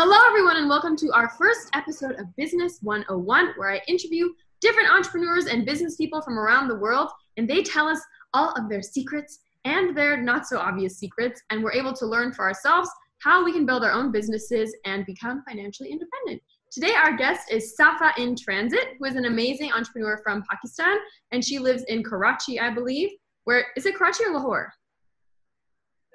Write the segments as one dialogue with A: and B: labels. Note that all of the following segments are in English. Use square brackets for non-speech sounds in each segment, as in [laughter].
A: Hello, everyone, and welcome to our first episode of Business 101, where I interview different entrepreneurs and business people from around the world, and they tell us all of their secrets and their not so obvious secrets, and we're able to learn for ourselves how we can build our own businesses and become financially independent. Today, our guest is Safa in Transit, who is an amazing entrepreneur from Pakistan, and she lives in Karachi, I believe. Where is it, Karachi or Lahore?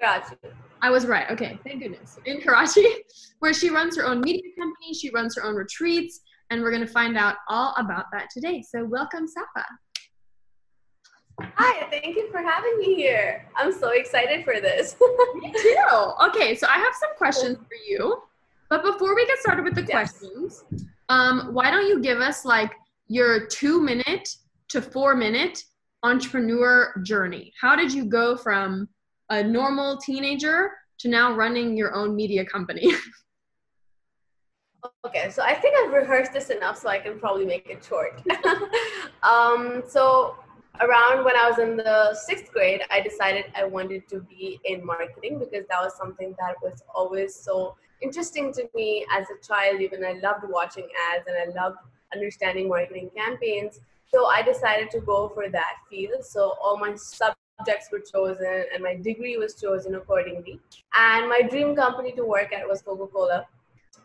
B: Karachi.
A: I was right. Okay, thank goodness. In Karachi, [laughs] where she runs her own media company, she runs her own retreats, and we're going to find out all about that today. So, welcome, Safa.
B: Hi, thank you for having me here. I'm so excited for this. [laughs]
A: me too. Okay, so I have some questions for you. But before we get started with the yes. questions, um, why don't you give us like your two minute to four minute entrepreneur journey? How did you go from a normal teenager to now running your own media company? [laughs]
B: okay, so I think I've rehearsed this enough so I can probably make it short. [laughs] um, so around when I was in the sixth grade, I decided I wanted to be in marketing because that was something that was always so interesting to me as a child. Even I loved watching ads and I loved understanding marketing campaigns. So I decided to go for that field. So all my sub subjects were chosen and my degree was chosen accordingly. And my dream company to work at was Coca Cola.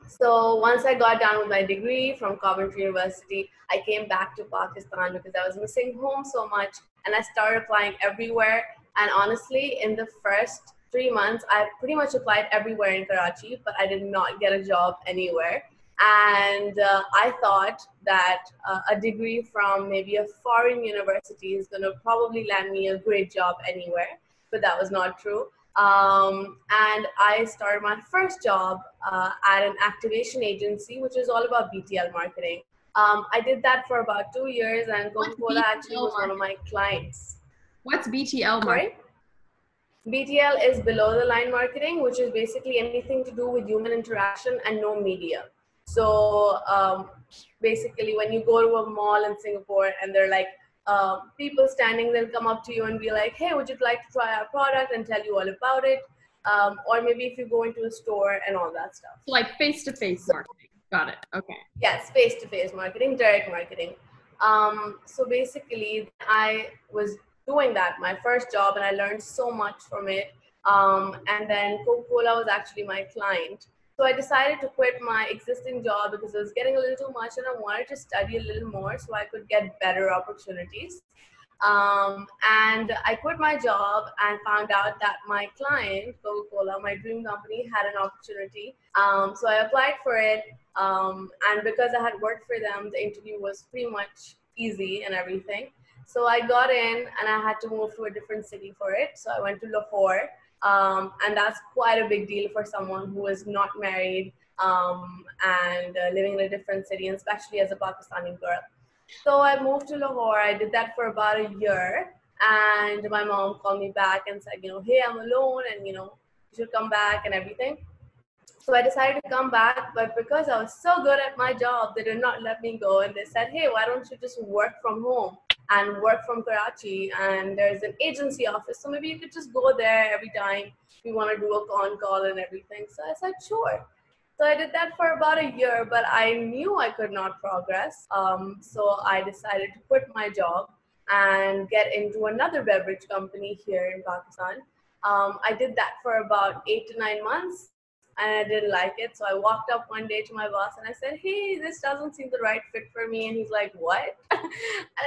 B: So once I got done with my degree from Coventry University, I came back to Pakistan because I was missing home so much and I started applying everywhere. And honestly, in the first three months, I pretty much applied everywhere in Karachi, but I did not get a job anywhere. And uh, I thought that uh, a degree from maybe a foreign university is going to probably land me a great job anywhere, but that was not true. Um, and I started my first job uh, at an activation agency, which is all about BTL marketing. Um, I did that for about two years, and Coca Cola actually was one of my clients.
A: What's BTL marketing?
B: BTL is below the line marketing, which is basically anything to do with human interaction and no media. So um, basically, when you go to a mall in Singapore and they're like uh, people standing, they'll come up to you and be like, "Hey, would you like to try our product?" and tell you all about it. Um, or maybe if you go into a store and all that stuff.
A: Like face to face marketing. Got it. Okay.
B: Yes, face to face marketing, direct marketing. Um, so basically, I was doing that my first job, and I learned so much from it. Um, and then Coca Cola was actually my client. So I decided to quit my existing job because it was getting a little too much and I wanted to study a little more so I could get better opportunities. Um, and I quit my job and found out that my client, Coca Cola, my dream company, had an opportunity. Um, so I applied for it. Um, and because I had worked for them, the interview was pretty much easy and everything. So I got in and I had to move to a different city for it. So I went to Lahore um, and that's quite a big deal for someone who is not married um, and uh, living in a different city, and especially as a Pakistani girl. So I moved to Lahore. I did that for about a year, and my mom called me back and said, you know, hey, I'm alone, and you know, you should come back and everything. So I decided to come back, but because I was so good at my job, they did not let me go, and they said, hey, why don't you just work from home? And work from Karachi and there's an agency office. So maybe you could just go there every time you want to do a con call and everything. So I said, sure. So I did that for about a year, but I knew I could not progress. Um, so I decided to quit my job and get into another beverage company here in Pakistan. Um, I did that for about eight to nine months and I didn't like it. So I walked up one day to my boss and I said, Hey, this doesn't seem the right fit for me. And he's like, What? [laughs] and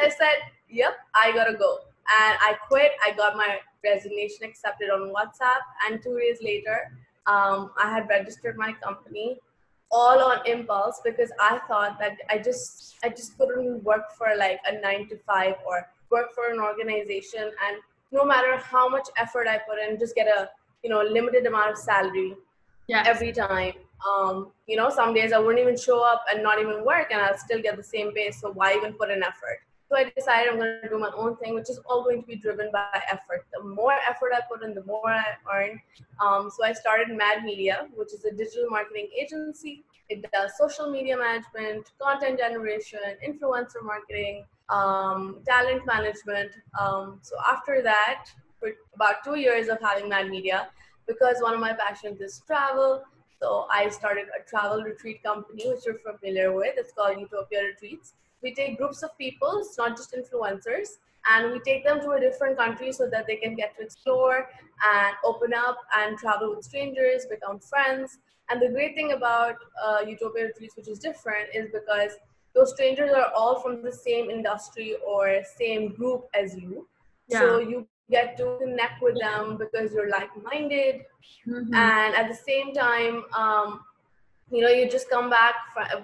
B: I said, Yep, I gotta go. And I quit. I got my resignation accepted on WhatsApp. And two days later, um, I had registered my company all on impulse because I thought that I just I just couldn't work for like a nine to five or work for an organization and no matter how much effort I put in, just get a you know limited amount of salary yes. every time. Um, you know, some days I wouldn't even show up and not even work, and I'll still get the same pay. So why even put an effort? So I decided I'm going to do my own thing, which is all going to be driven by effort. The more effort I put in, the more I earn. Um, so I started Mad Media, which is a digital marketing agency. It does social media management, content generation, influencer marketing, um, talent management. Um, so after that, for about two years of having Mad Media, because one of my passions is travel. So I started a travel retreat company, which you're familiar with. It's called Utopia Retreats. We take groups of people, it's not just influencers, and we take them to a different country so that they can get to explore and open up and travel with strangers, become friends. And the great thing about uh, Utopia Retreats, which is different, is because those strangers are all from the same industry or same group as you. Yeah. So you get to connect with them because you're like-minded, mm-hmm. and at the same time, um, you know, you just come back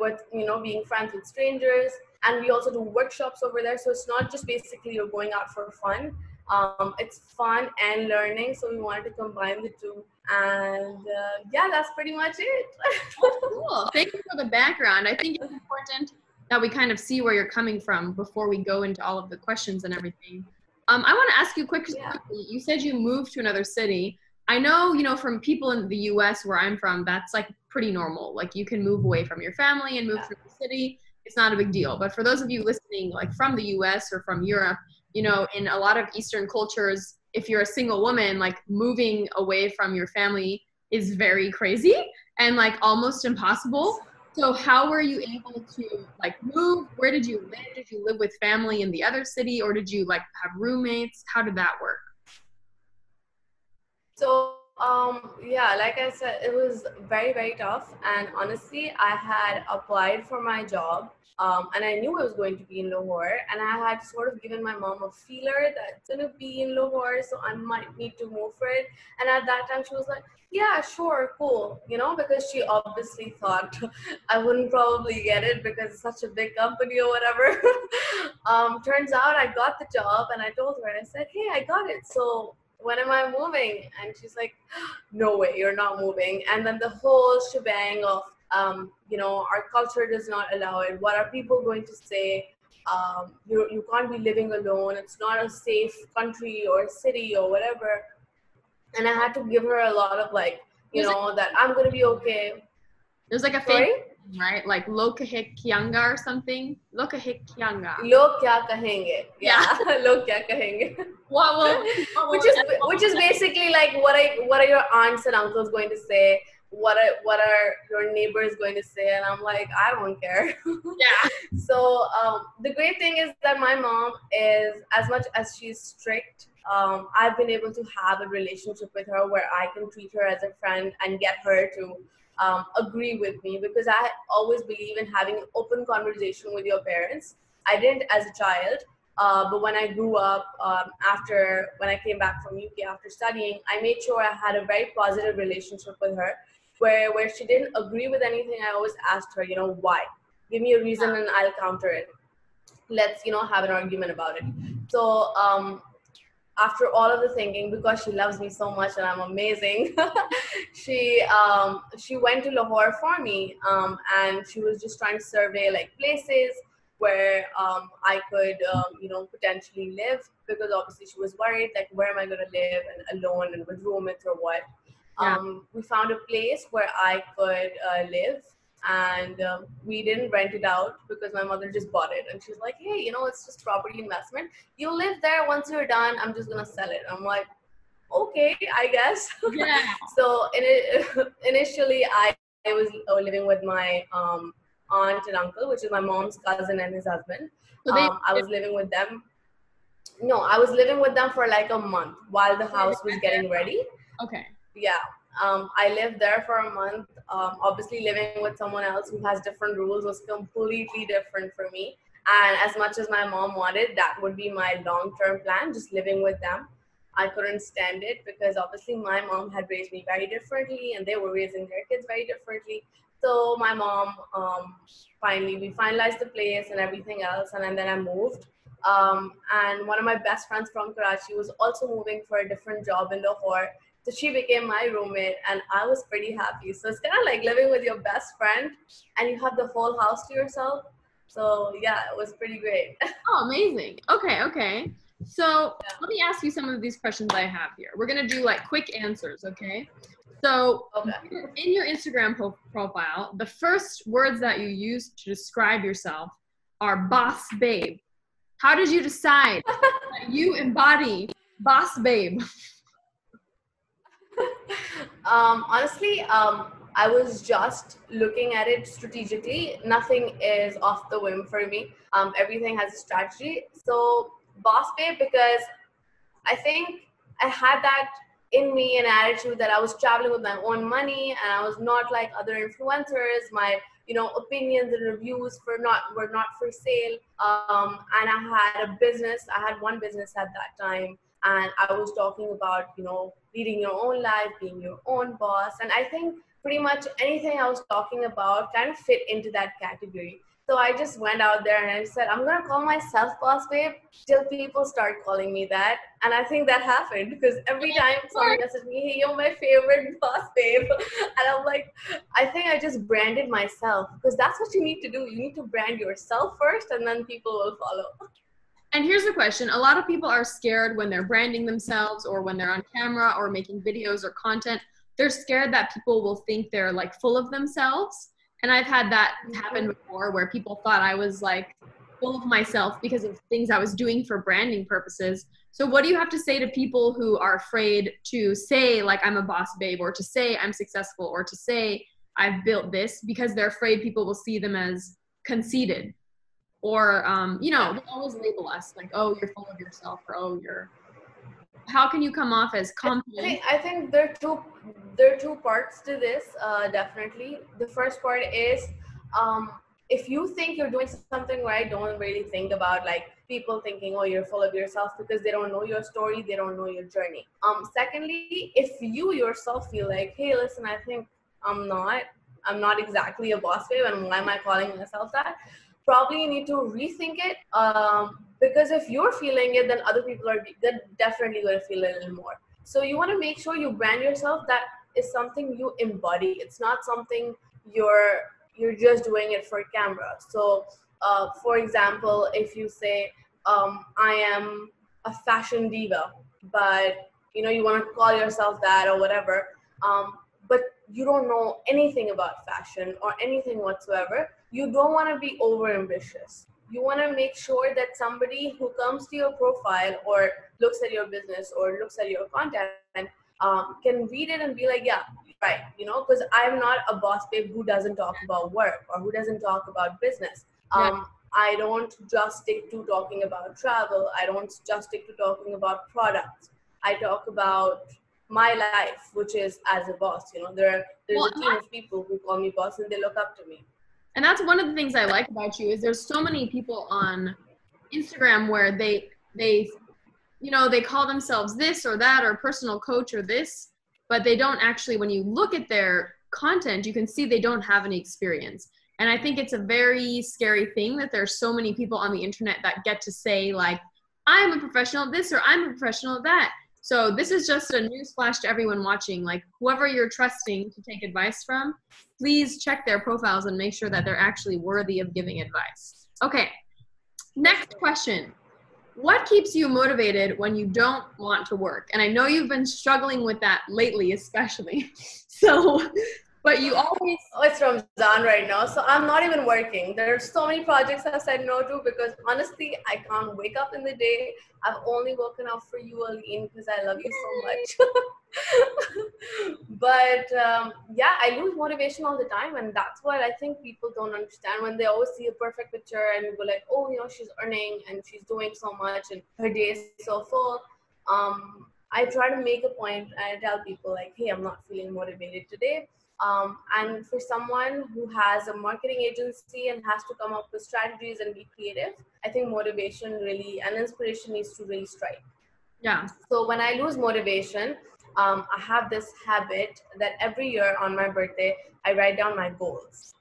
B: with you know being friends with strangers. And we also do workshops over there. So it's not just basically you're going out for fun. Um, it's fun and learning. So we wanted to combine the two. And uh, yeah that's pretty much it.
A: Cool. [laughs] Thank you for the background. I think it's important that we kind of see where you're coming from before we go into all of the questions and everything um, i want to ask you quickly yeah. you said you moved to another city i know you know from people in the us where i'm from that's like pretty normal like you can move away from your family and move yeah. to the city it's not a big deal. But for those of you listening, like from the US or from Europe, you know, in a lot of Eastern cultures, if you're a single woman, like moving away from your family is very crazy and like almost impossible. So how were you able to like move? Where did you live? Did you live with family in the other city or did you like have roommates? How did that work?
B: So um, yeah, like I said, it was very, very tough. And honestly, I had applied for my job um, and I knew I was going to be in Lahore. And I had sort of given my mom a feeler that it's going to be in Lahore, so I might need to move for it. And at that time, she was like, yeah, sure, cool, you know, because she obviously thought [laughs] I wouldn't probably get it because it's such a big company or whatever. [laughs] um, turns out I got the job and I told her, and I said, hey, I got it. So when am I moving? And she's like, no way, you're not moving. And then the whole shebang of, um, you know, our culture does not allow it. What are people going to say? Um, you, you can't be living alone. It's not a safe country or city or whatever. And I had to give her a lot of like, you know, that I'm going to be okay.
A: There's like a Sorry? Right? Like log kyanga or something. Log kyanga.
B: Log kya kahenge. Yeah, [laughs] log kya kahenge.
A: What will,
B: what [laughs] which is which is basically like what are what are your aunts and uncles going to say? What are what are your neighbors going to say? And I'm like, I don't care. [laughs]
A: Yeah.
B: so um, the great thing is that my mom is as much as she's strict. Um, I've been able to have a relationship with her where I can treat her as a friend and get her to um, agree with me because I always believe in having an open conversation with your parents. I didn't as a child, uh, but when I grew up, um, after when I came back from UK after studying, I made sure I had a very positive relationship with her, where where she didn't agree with anything, I always asked her, you know, why? Give me a reason and I'll counter it. Let's you know have an argument about it. So um, after all of the thinking, because she loves me so much and I'm amazing, [laughs] she um, she went to Lahore for me, um, and she was just trying to survey like places where um, I could um, you know potentially live because obviously she was worried like where am I going to live and alone and with roommates or what. Yeah. Um, we found a place where I could uh, live and um, we didn't rent it out because my mother just bought it. And she's like hey you know it's just property investment. You live there. Once you're done i'm just gonna sell it. I'm like okay i guess.
A: Yeah. [laughs]
B: so in it, [laughs] initially i, I was uh, living with my um, aunt and uncle which is my mom's cousin and his husband. So they, um, i was living with them. No i was living with them for like a month while the house was getting ready.
A: Okay.
B: Yeah um, I lived there for a month. Um, obviously, living with someone else who has different rules was completely different for me. And as much as my mom wanted, that would be my long term plan, just living with them. I couldn't stand it because obviously my mom had raised me very differently and they were raising their kids very differently. So my mom um, finally, we finalized the place and everything else. And then I moved. Um, and one of my best friends from Karachi was also moving for a different job in Lahore so she became my roommate, and I was pretty happy. So it's kind of like living with your best friend, and you have the whole house to yourself. So yeah, it was pretty great. [laughs]
A: oh, amazing. Okay, okay. So yeah. let me ask you some of these questions I have here. We're gonna do like quick answers, okay? So okay. in your Instagram pro- profile, the first words that you use to describe yourself are boss babe. How did you decide that [laughs] you embody boss babe?
B: Um, honestly, um, I was just looking at it strategically. Nothing is off the whim for me. Um, everything has a strategy. So boss babe, because I think I had that in me an attitude that I was traveling with my own money and I was not like other influencers. My you know opinions and reviews for not were not for sale. Um, and I had a business. I had one business at that time, and I was talking about you know leading your own life, being your own boss. And I think pretty much anything I was talking about kind of fit into that category. So I just went out there and I said, I'm gonna call myself boss babe till people start calling me that. And I think that happened because every time someone messaged me, hey, you're my favorite [laughs] boss babe. And I'm like, I think I just branded myself because that's what you need to do. You need to brand yourself first and then people will follow. [laughs]
A: And here's the question a lot of people are scared when they're branding themselves or when they're on camera or making videos or content. They're scared that people will think they're like full of themselves and I've had that mm-hmm. happen before where people thought I was like full of myself because of things I was doing for branding purposes. So what do you have to say to people who are afraid to say like I'm a boss babe or to say I'm successful or to say I've built this because they're afraid people will see them as conceited or um, you know they always label us like oh you're full of yourself or oh you're how can you come off as confident?
B: I think, I think there are two there are two parts to this. Uh, definitely, the first part is um, if you think you're doing something right, don't really think about like people thinking, oh, you're full of yourself because they don't know your story, they don't know your journey. Um, secondly, if you yourself feel like, hey, listen, I think I'm not, I'm not exactly a boss babe, and why am I calling myself that? Probably you need to rethink it. Um, because if you're feeling it then other people are definitely going to feel it a little more so you want to make sure you brand yourself that is something you embody it's not something you're you're just doing it for camera so uh, for example if you say um, i am a fashion diva but you know you want to call yourself that or whatever um, but you don't know anything about fashion or anything whatsoever you don't want to be over ambitious you want to make sure that somebody who comes to your profile or looks at your business or looks at your content um, can read it and be like, yeah, right, you know, because I'm not a boss babe who doesn't talk about work or who doesn't talk about business. Um, yeah. I don't just stick to talking about travel. I don't just stick to talking about products. I talk about my life, which is as a boss. You know, there are, there's well, a team of people who call me boss and they look up to me
A: and that's one of the things I like about you is there's so many people on Instagram where they they you know they call themselves this or that or personal coach or this but they don't actually when you look at their content you can see they don't have any experience. And i think it's a very scary thing that there's so many people on the internet that get to say like i'm a professional at this or i'm a professional at that so this is just a news flash to everyone watching. Like whoever you're trusting to take advice from, please check their profiles and make sure that they're actually worthy of giving advice. Okay. Next question. What keeps you motivated when you don't want to work? And I know you've been struggling with that lately, especially. [laughs] So but you always
B: oh, it's Ramzan right now, so I'm not even working. There are so many projects I've said no to because honestly, I can't wake up in the day. I've only woken up for you, Aline, because I love you so much. [laughs] but um, yeah, I lose motivation all the time, and that's what I think people don't understand when they always see a perfect picture and go like, "Oh, you know, she's earning and she's doing so much, and her day is so full." Um, I try to make a point and I tell people like, "Hey, I'm not feeling motivated today." Um, and for someone who has a marketing agency and has to come up with strategies and be creative, I think motivation really and inspiration needs to really strike.
A: Yeah.
B: So when I lose motivation, um, I have this habit that every year on my birthday, I write down my goals.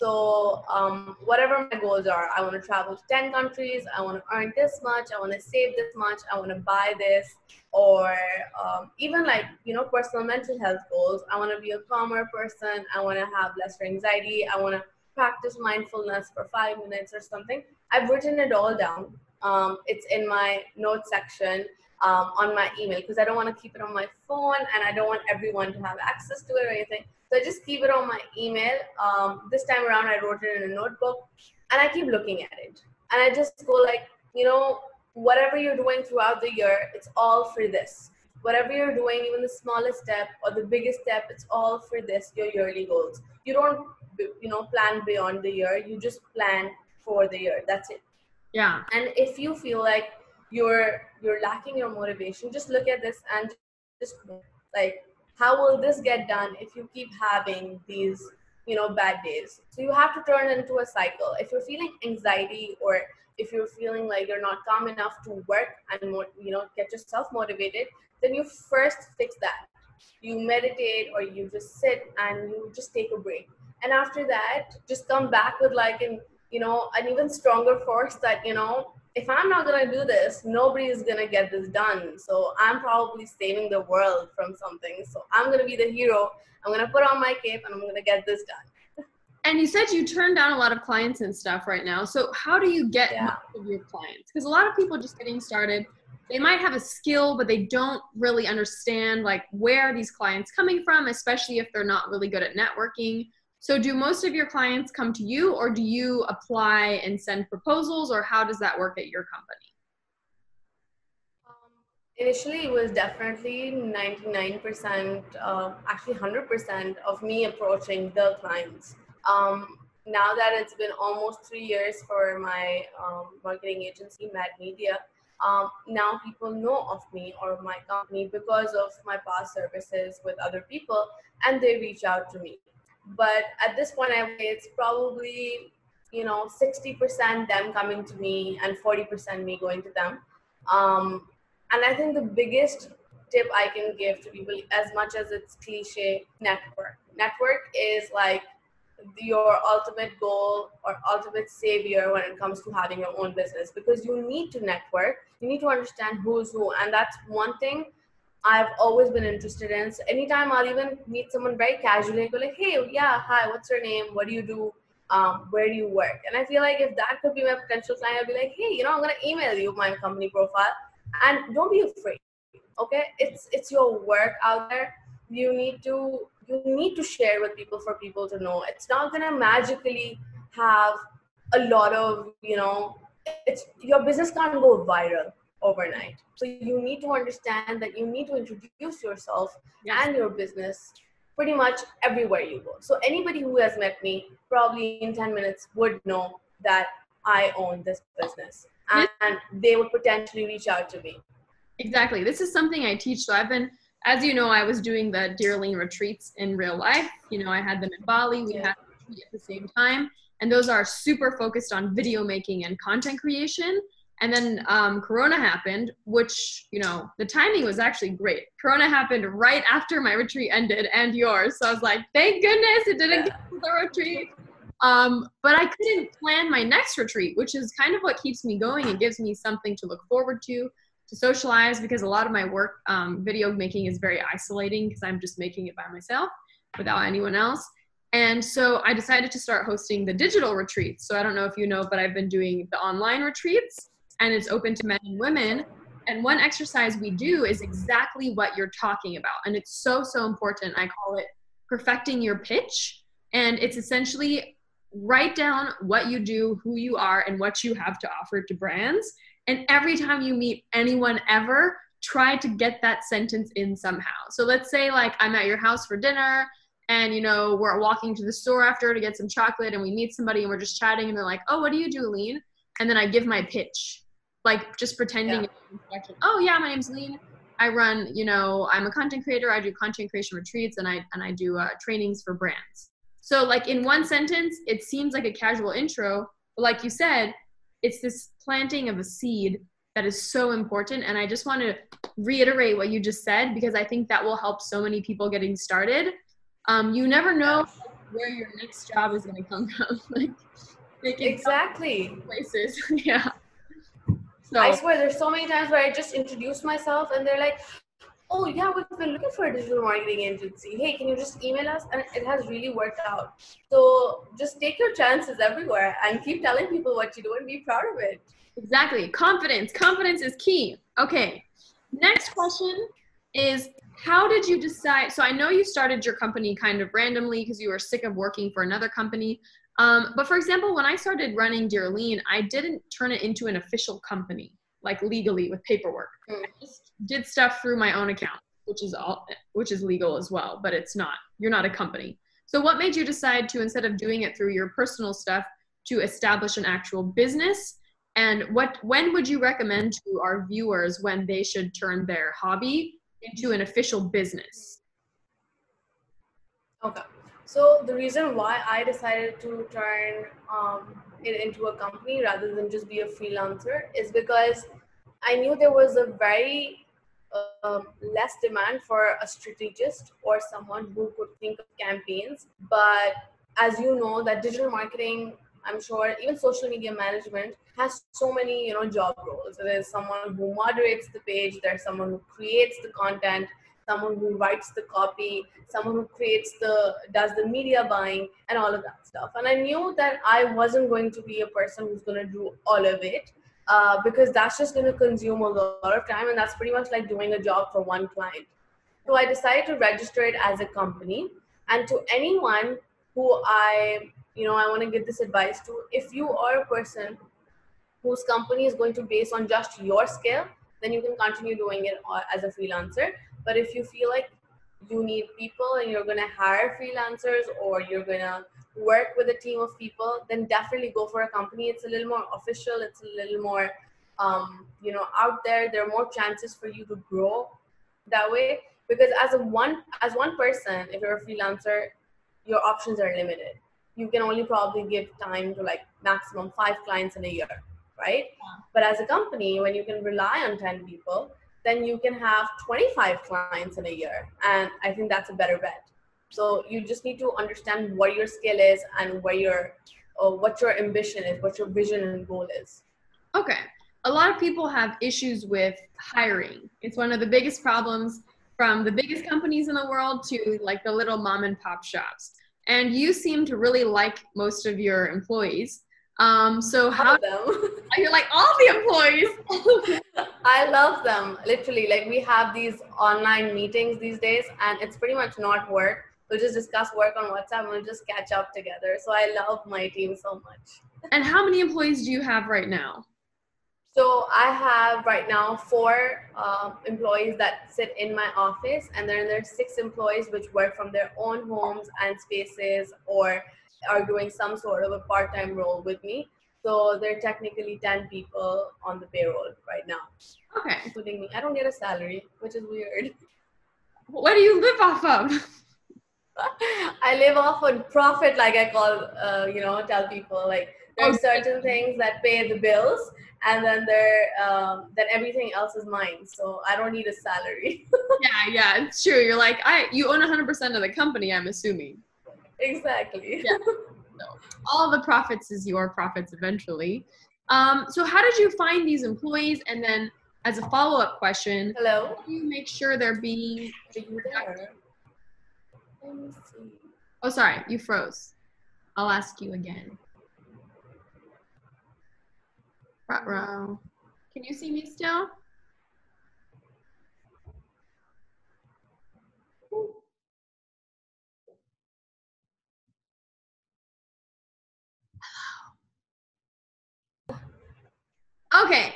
B: So, um, whatever my goals are, I want to travel to 10 countries, I want to earn this much, I want to save this much, I want to buy this, or um, even like, you know, personal mental health goals. I want to be a calmer person, I want to have lesser anxiety, I want to practice mindfulness for five minutes or something. I've written it all down. Um, it's in my notes section um, on my email because I don't want to keep it on my phone and I don't want everyone to have access to it or anything. So I just keep it on my email. Um, this time around, I wrote it in a notebook and I keep looking at it. And I just go like, you know, whatever you're doing throughout the year, it's all for this. whatever you're doing, even the smallest step or the biggest step, it's all for this, your yearly goals. You don't, you know, plan beyond the year. You just plan for the year. That's it.
A: Yeah.
B: And if you feel like you're you're lacking your motivation, just look at this and just like how will this get done if you keep having these you know bad days? So you have to turn it into a cycle. If you're feeling anxiety or if you're feeling like you're not calm enough to work and you know get yourself motivated then you first fix that. You meditate or you just sit and you just take a break. And after that just come back with like an you know an even stronger force that you know if i'm not to do this nobody is going to get this done. So i'm probably saving the world from something. So i'm to be the hero. I'm to put on my cape and i'm to get this done.
A: And you said you turn down a lot of clients and stuff right now. So how do you get
B: yeah.
A: of your clients? Because a lot of people just getting started they might have a skill but they don't really understand like where these clients coming from especially if they're not really good at networking so do most of your clients come to you or do you apply and send proposals or how does that work at your company?
B: Um, initially it was definitely 99% uh, actually 100% of me approaching the clients. Um, now that it's been almost three years for my um, marketing agency mad media um, now people know of me or my company because of my past services with other people and they reach out to me but at this point i would say it's probably you know 60% them coming to me and 40% me going to them. Um, and i think the biggest tip i can give to people as much as it's cliche network. Network is like your ultimate goal or ultimate savior when it comes to having your own business because you need to network. You need to understand who's who and that's one thing i've always been interested in. So anytime i'll even meet someone very casually and go like hey yeah hi what's your name? What do you do? Um, where do you work? And i feel like if that could be my potential client i'd be like hey you know i'm to email you my company profile. And don't be afraid okay? It's it's your work out there. You need to you need to share with people for people to know. It's not to magically have a lot of you know it's your business can't go viral overnight so you need to understand that you need to introduce yourself yes. and your business pretty much everywhere you go so anybody who has met me probably in 10 minutes would know that i own this business and, and they would potentially reach out to me
A: exactly this is something i teach so i've been as you know, I was doing the Dear Aline retreats in real life. You know, I had them in Bali. We yeah. had at the same time, and those are super focused on video making and content creation. And then um, Corona happened, which you know the timing was actually great. Corona happened right after my retreat ended and yours, so I was like, thank goodness it didn't yeah. get to the retreat. Um, but I couldn't plan my next retreat, which is kind of what keeps me going and gives me something to look forward to to socialize because a lot of my work um, video making is very isolating because i'm just making it by myself without anyone else and so i decided to start hosting the digital retreats so i don't know if you know but i've been doing the online retreats and it's open to men and women and one exercise we do is exactly what you're talking about and it's so so important i call it perfecting your pitch and it's essentially write down what you do who you are and what you have to offer to brands and every time you meet anyone ever, try to get that sentence in somehow. So let's say like I'm at your house for dinner and you know we're walking to the store after to get some chocolate and we meet somebody and we're just chatting and they're like, "Oh, what do you do, Aline?" And then I give my pitch. Like just pretending yeah. Oh, yeah, my name's Aline. I run, you know, I'm a content creator. I do content creation retreats and I and I do uh, trainings for brands. So like in one sentence, it seems like a casual intro, but like you said, it's this planting of a seed that is so important. And I just want to reiterate what you just said because I think that will help so many people getting started. Um, you never know where your next job is going [laughs] to come from. like,
B: exactly
A: places. [laughs] yeah.
B: So. I swear, there's so many times where I just introduce myself and they're like, oh yeah we've been looking for a digital marketing agency. Hey can you just email us? And it has really worked out. So just take your chances everywhere and keep telling people what you do and be proud of it.
A: Exactly. Confidence. Confidence is key. Okay. Next question is how did you decide so i know you started your company kind of randomly because you were sick of working for another company um, but for example when i started running Dear Aline i didn't turn it into an official company like legally with paperwork. Mm. I just did stuff through my own account. which is all which is legal as well, but it's not. You're not a company. So what made you decide to instead of doing it through your personal stuff to establish an actual business? And what when would you recommend to our viewers when they should turn their hobby into an official business?
B: Okay. So the reason why I decided to turn um, it into a company rather than just be a freelancer is because I knew there was a very uh, less demand for a strategist or someone who could think of campaigns. But as you know, that digital marketing, I'm sure, even social media management has so many you know job roles. There's someone who moderates the page. There's someone who creates the content someone who writes the copy, someone who creates the does the media buying and all of that stuff. And I knew that I wasn't going to be a person who's going to do all of it uh, because that's just going to consume a lot of time, and that's pretty much like doing a job for one client. So I decided to register it as a company, and to anyone who I you know I want to give this advice to, if you are a person whose company is going to base on just your skill then you can continue doing it uh, as a freelancer but if you feel like you need people and you're going to hire freelancers or you're going to work with a team of people, then definitely go for a company. It's a little more official. It's a little more, um, you know, out there. There are more chances for you to grow that way. Because as a one as one person, if you're a freelancer, your options are limited. You can only probably give time to like maximum five clients in a year, right? Yeah. But as a company, when you can rely on ten people, then you can have 25 clients in a year. And I think that's a better bet. So you just need to understand what your skill is and where your, uh, what your ambition is, what your vision and goal is.
A: Okay. A lot of people have issues with hiring. It's one of the biggest problems from the biggest companies in the world to like the little mom and pop shops. And you seem to really like most of your employees. Um, so how them? [laughs] you're like all the employees. [laughs]
B: I love them. Literally, like we have these online meetings these days, and it's pretty much not work. We'll just discuss work on WhatsApp and we'll just catch up together. So I love my team so much.
A: And how many employees do you have right now?
B: So I have right now four uh, employees that sit in my office, and then there's six employees which work from their own homes and spaces or are doing some sort of a part-time role with me. So there are technically 10 people on the payroll right now.
A: Okay.
B: Including me. I don't get a salary, which is weird.
A: What do you live off of? [laughs]
B: I live off on profit, like I call, uh, you know, tell people like there are certain things that pay the bills, and then there, um, then everything else is mine. So I don't need a salary. [laughs]
A: yeah, yeah, it's true. You're like I, you own 100% of the company. I'm assuming.
B: Exactly.
A: Yeah. So all the profits is your profits eventually. Um, so how did you find these employees? And then as a follow-up question,
B: hello,
A: do you make sure they're being Oh, sorry, you froze. I'll ask you again. Can you see me still? Okay,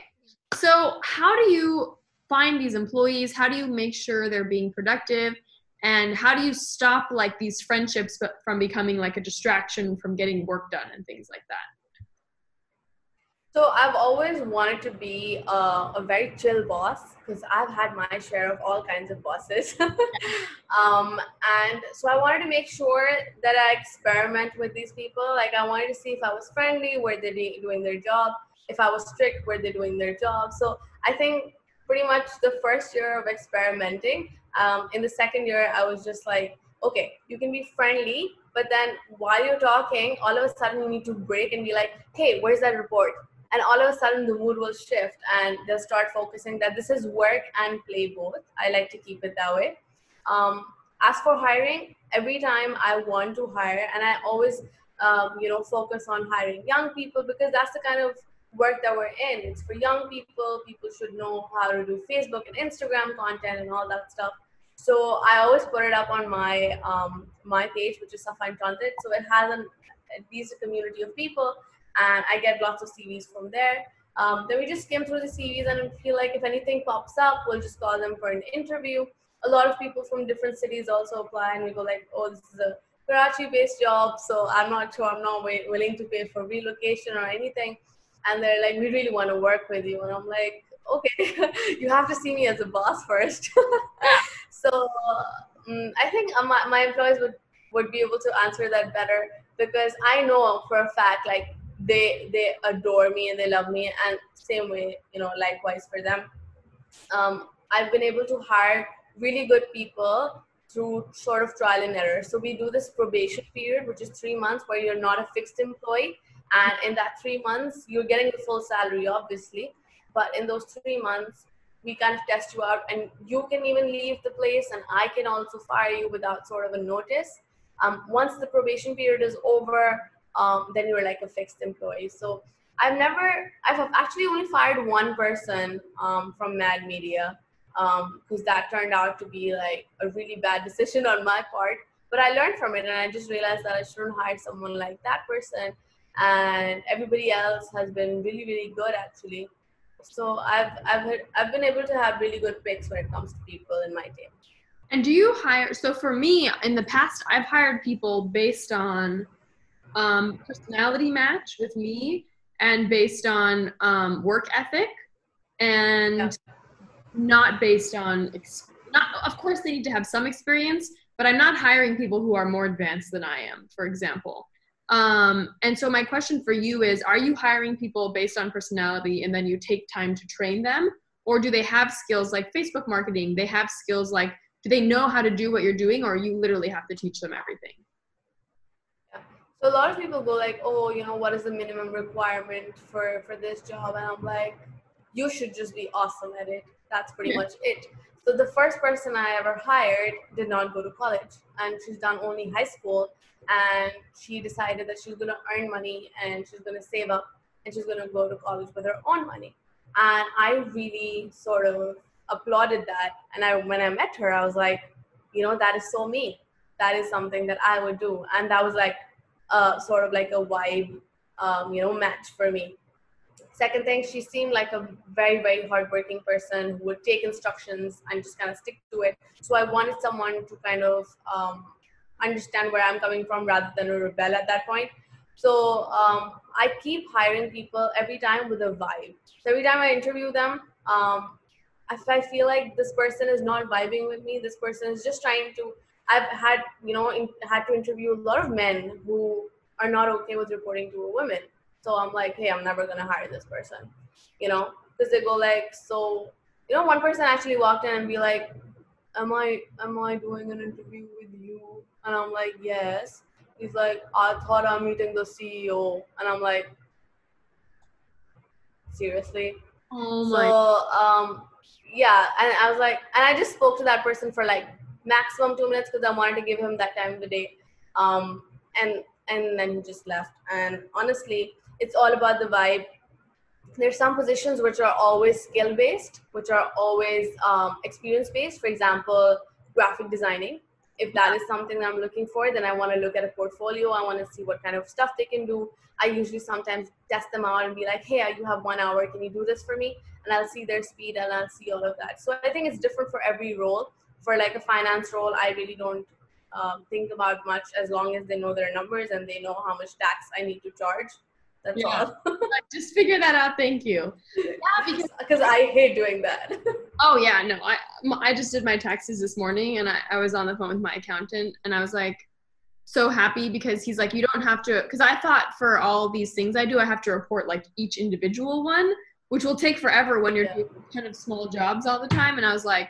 A: so how do you find these employees? How do you make sure they're being productive? And how do you stop like these friendships from becoming like a distraction from getting work done and things like that?
B: So I've always wanted to be a, a very chill boss because I've had my share of all kinds of bosses. [laughs] um, and so I wanted to make sure that I experiment with these people. Like I wanted to see if I was friendly, were they doing their job? If I was strict, were they doing their job? So I think pretty much the first year of experimenting. Um, in the second year, I was just like, okay, you can be friendly, but then while you're talking, all of a sudden you need to break and be like, hey, where's that report? And all of a sudden the mood will shift and they'll start focusing that this is work and play both. I like to keep it that way. Um, as for hiring, every time I want to hire, and I always, um, you know, focus on hiring young people because that's the kind of work that we're in. It's for young people. People should know how to do Facebook and Instagram content and all that stuff. So I always put it up on my um, my page, which is Safa Content. So it has an, at least a community of people, and I get lots of CVs from there. Um, then we just skim through the CVs and feel like if anything pops up, we'll just call them for an interview. a lot of people from different cities also apply, and we go like, oh, this is a Karachi-based job, so I'm not sure. I'm not willing to pay for relocation or anything. And they're like, we really want to work with you, and I'm like, okay, [laughs] you have to see me as a boss first. [laughs] so um, I think uh, my, my employees would would be able to answer that better because I know for a fact like they they adore me and they love me and same way you know likewise for them. Um, i've been able to hire really good people through sort of trial and error. So we do this probation period which is three months where you're not a fixed employee and in that three months you're getting the full salary obviously but in those three months we kind of test you out and you can even leave the place and i can also fire you without sort of a notice um, once the probation period is over um, then you're like a fixed employee. So I've never, I've actually only fired one person um, from Mad Media because um, that turned out to be like a really bad decision on my part. But I learned from it and I just realized that I shouldn't hire someone like that person. And everybody else has been really, really good actually. So I've, I've, I've been able to have really good picks when it comes to people in my team.
A: And do you hire? So for me, in the past, I've hired people based on um, personality match with me and based on um, work ethic and yeah. not based on not of course they need to have some experience but i'm not hiring people who are more advanced than i am for example um, and so my question for you is are you hiring people based on personality and then you take time to train them or do they have skills like facebook marketing they have skills like do they know how to do what you're doing or you literally have to teach them everything
B: so a lot of people go like, oh, you know, what is the minimum requirement for for this job? And I'm like, you should just be awesome at it. That's pretty yeah. much it. So the first person I ever hired did not go to college, and she's done only high school. And she decided that she's gonna earn money and she's gonna save up and she's gonna go to college with her own money. And I really sort of applauded that. And I when I met her, I was like, you know, that is so me. That is something that I would do. And that was like uh, sort of like a vibe, um, you know, match for me. Second thing, she seemed like a very, very hardworking person who would take instructions and just kind of stick to it. So I wanted someone to kind of um, understand where I'm coming from rather than a rebel at that point. So um, I keep hiring people every time with a vibe. So every time I interview them, um, if I feel like this person is not vibing with me, this person is just trying to I've had, you know, in, had to interview a lot of men who are not okay with reporting to a woman. So I'm like, hey, I'm never gonna hire this person, you know, because they go like, so, you know, one person actually walked in and be like, am I, am I doing an interview with you? And I'm like, yes. He's like, I thought I'm meeting the CEO, and I'm like, seriously.
A: Oh my.
B: So, um, yeah, and I was like, and I just spoke to that person for like maximum two minutes because I wanted to give him that time of the day. Um, and and then he just left. And honestly, it's all about the vibe. There's some positions which are always skill based, which are always um, experience based. For example, graphic designing. If that is something that I'm looking for, then I want to look at a portfolio. I want to see what kind of stuff they can do. I usually sometimes test them out and be like, hey, you have one hour. Can you do this for me? And I'll see their speed and I'll see all of that. So I think it's different for every role for like a finance role, I really don't um, think about much as long as they know their numbers and they know how much tax I need to charge. That's yeah. all. [laughs]
A: just figure that out. Thank you.
B: Yeah, because because I hate doing that. [laughs]
A: oh yeah, no, I I just did my taxes this morning and I, I was on the phone with my accountant and I was like so happy because he's like you don't have to because I thought for all these things I do I have to report like each individual one which will take forever when you're yeah. doing kind of small jobs all the time and I was like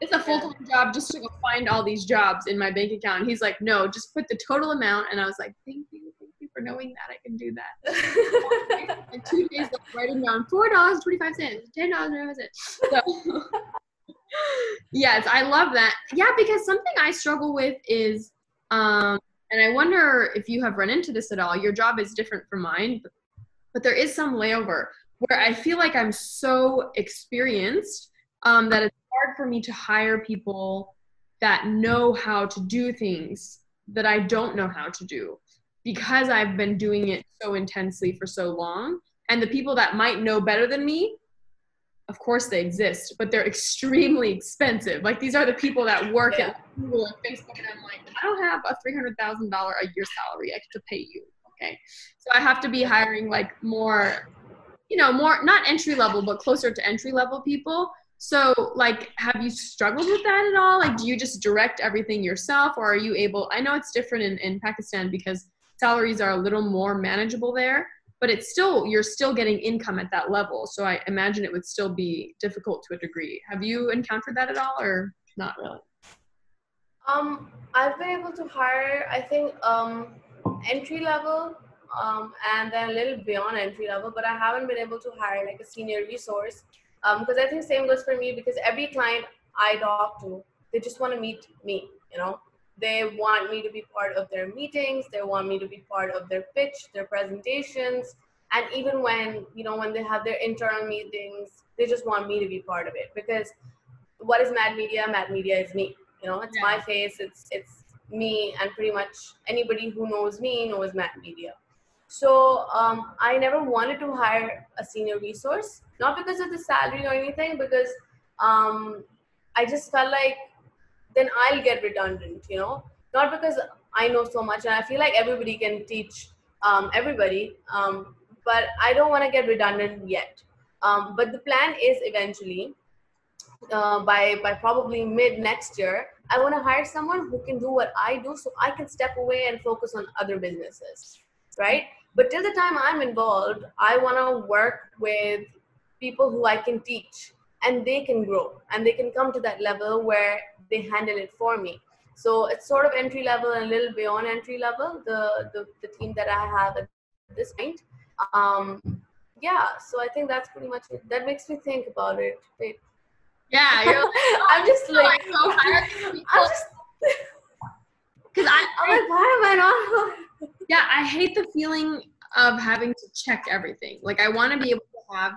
A: it's a full time job just to go find all these jobs in my bank account. He's like, no, just put the total amount. And I was like, thank you for knowing that I can do that. [laughs] and two days writing down four dollars twenty five cents, ten dollars twenty five cents. So yes, I love that. Yeah, because something I struggle with is, um, and I wonder if you have run into this at all. Your job is different from mine, but, but there is some layover where I feel like I'm so experienced um, that it's hard for me to hire people that know how to do things that I don't know how to do because I've been doing it so intensely for so long. And the people that might know better than me of course they exist, but they're [laughs] extremely expensive. Like these are the people that work yeah. at Google and Facebook, and I'm like, I don't have a three hundred thousand dollar a year salary I to pay you. Okay, so I have to be hiring like more, you know, more not entry level, but closer to entry level people. So, like, have you struggled with that at all? Like, do you just direct everything yourself, or are you able? I know it's different in, in Pakistan because salaries are a little more manageable there but it's still you're still getting income at that level. So i imagine it would still be difficult to a degree. Have you encountered that at all or not really?
B: Um i've been able to hire i think um entry level um and then a little beyond entry level but i haven't been able to hire like a senior resource um because i think same goes for me because every client i talk to they just want to meet me you know they want me to be part of their meetings. They want me to be part of their pitch their presentations. And even when you know when they have their internal meetings they just want me to be part of it because what is mad media? Mad media is me you know? It's yeah. my face. It's it's me and pretty much anybody who knows me knows mad media. So um, i never wanted to hire a senior resource not because of the salary or anything because um, i just felt like then I'll get redundant, you know, not because I know so much and I feel like everybody can teach um, everybody, um, but I don't want to get redundant yet. Um, but the plan is eventually uh, by by probably mid next year, I want to hire someone who can do what I do, so I can step away and focus on other businesses, right? But till the time I'm involved, I want to work with people who I can teach and they can grow and they can come to that level where they handle it for me. So it's sort of entry level and a little beyond entry level the the, the team that i have at this point. Um yeah so i think that's pretty much it. That makes me think about it. Wait.
A: yeah [laughs] like,
B: i'm just [laughs] like, so i'm just [laughs]
A: because
B: I'm like why am i not
A: yeah i hate the feeling of having to check everything. Like i want to be able to have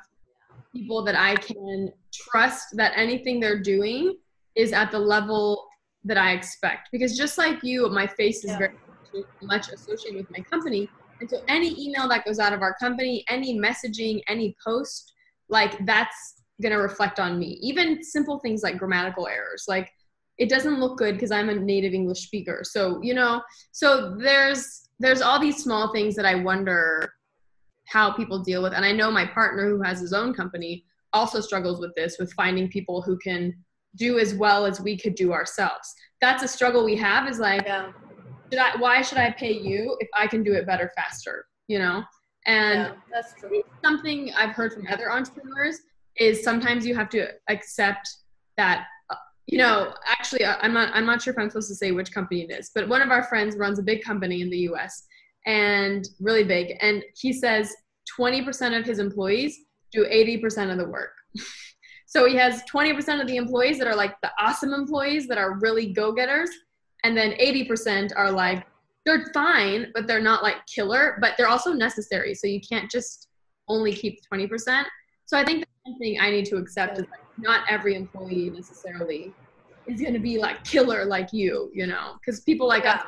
A: people that i can trust that anything they're doing is at the level that I expect. Because just like you, my face is yeah. very much associated with my company. And so any email that goes out of our company, any messaging, any post, like that's going to reflect on me. Even simple things like grammatical errors. Like it doesn't look good because I'm a native English speaker. So, you know, so there's there's all these small things that I wonder how people deal with. And I know my partner who has his own company also struggles with this with finding people who can do as well as we could do ourselves. That's a struggle we have is like, yeah. should I, why should I pay you if I can do it better faster? You know? And yeah,
B: that's true.
A: something I've heard from other entrepreneurs is sometimes you have to accept that you know actually uh, i'm not i'm not sure if i'm supposed to say which company it is but one of our friends runs a big company in the us and really big and he says 20% of his employees do 80% of the work [laughs] So he has 20% of the employees that are like the awesome employees that are really go getters. And then 80% are like, they're fine, but they're not like killer, but they're also necessary. So you can't just only keep 20%. So I think the one thing I need to accept is like not every employee necessarily is going to be like killer like you, you know, because people like
B: yeah. us.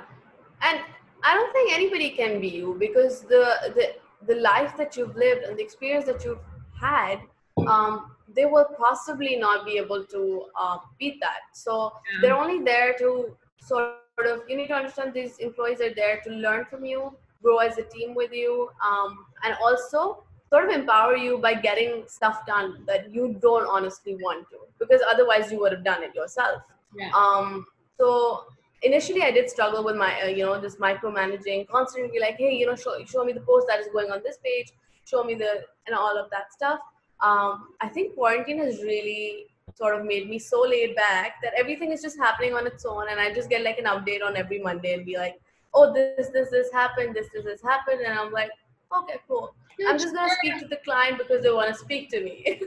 B: And I don't think anybody can be you because the, the, the life that you've lived and the experience that you've had um, they will possibly not be able to uh, beat that. So yeah. they're only there to sort of, you need to understand these employees are there to learn from you, grow as a team with you, um, and also sort of empower you by getting stuff done that you don't honestly want to, because otherwise you would have done it yourself.
A: Yeah.
B: Um, so initially I did struggle with my, uh, you know, this micromanaging, constantly be like, hey, you know, show, show me the post that is going on this page, show me the, and all of that stuff um, I think quarantine has really sort of made me so laid back that everything is just happening on its own, and I just get like an update on every Monday and be like, "Oh, this, this, this happened. This, this, this happened," and I'm like, "Okay, cool." I'm just gonna speak to the client because they want to speak to me.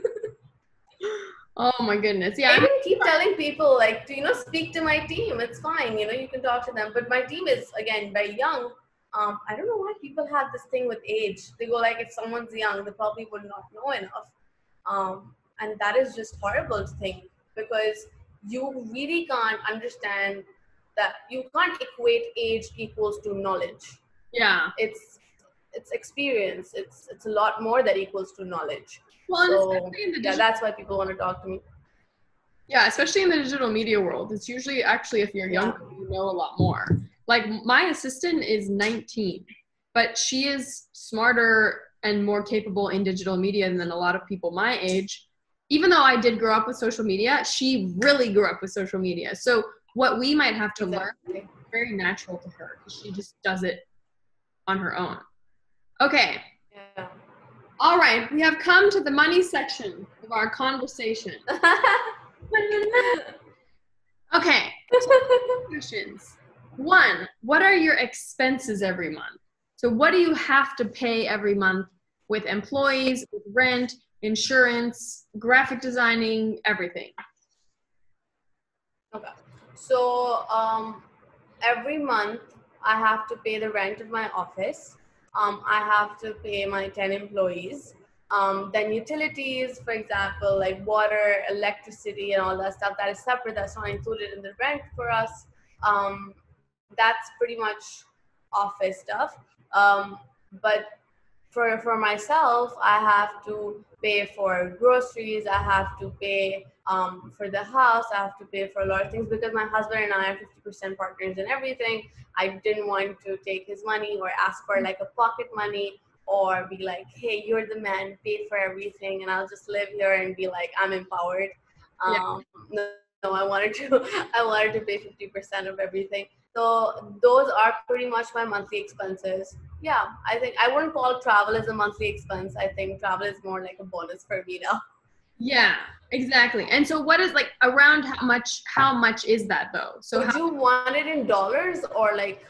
B: [laughs]
A: oh my goodness! Yeah,
B: I even keep telling people like, to you know, speak to my team. It's fine. You know, you can talk to them. But my team is again very young. Um, I don't know why people have this thing with age. They go like, if someone's young, they probably would not know enough. Um, and that is just horrible to think because you really can't understand that you can't equate age equals to knowledge.
A: Yeah.
B: It's it's experience. It's it's a lot more that equals to knowledge.
A: Well,
B: So,
A: and especially in the
B: Yeah, that's why people want to talk to me.
A: yeah, especially in the digital media world, it's usually actually if you're younger, you know a lot more. Like my assistant is 19, but she is smarter and more capable in digital media than a lot of people my age. Even though I did grow up with social media, she really grew up with social media. So what we might have to learn is very natural to her because she just does it on her own. Okay,
B: Yeah.
A: all right, we have come to the money section of our conversation. [laughs] Okay, [laughs] questions. One, what are your expenses every month? So, what do you have to pay every month with employees, with rent, insurance, graphic designing, everything?
B: Okay. So um, every month I have to pay the rent of my office. Um, I have to pay my 10 employees. Um, then utilities, for example, like water, electricity, and all that stuff, that is separate. That's not included in the rent for us. Um, that's pretty much office stuff. Um, but for for myself, I have to pay for groceries. I have to pay um, for the house. I have to pay for a lot of things because my husband and I are 50% partners in everything. I didn't want to take his money or ask for like a pocket money or be like, hey, you're the man, pay for everything, and I'll just live here and be like, I'm empowered.
A: Yeah.
B: Um, no, no, I wanted to, [laughs] I wanted to pay 50% of everything. So those are pretty much my monthly expenses. Yeah, I think I wouldn't call travel as a monthly expense. I think travel is more like a bonus for me now.
A: Yeah, exactly. And so, what is like around how much? How much is that though? So,
B: Would
A: how
B: you want it in dollars or like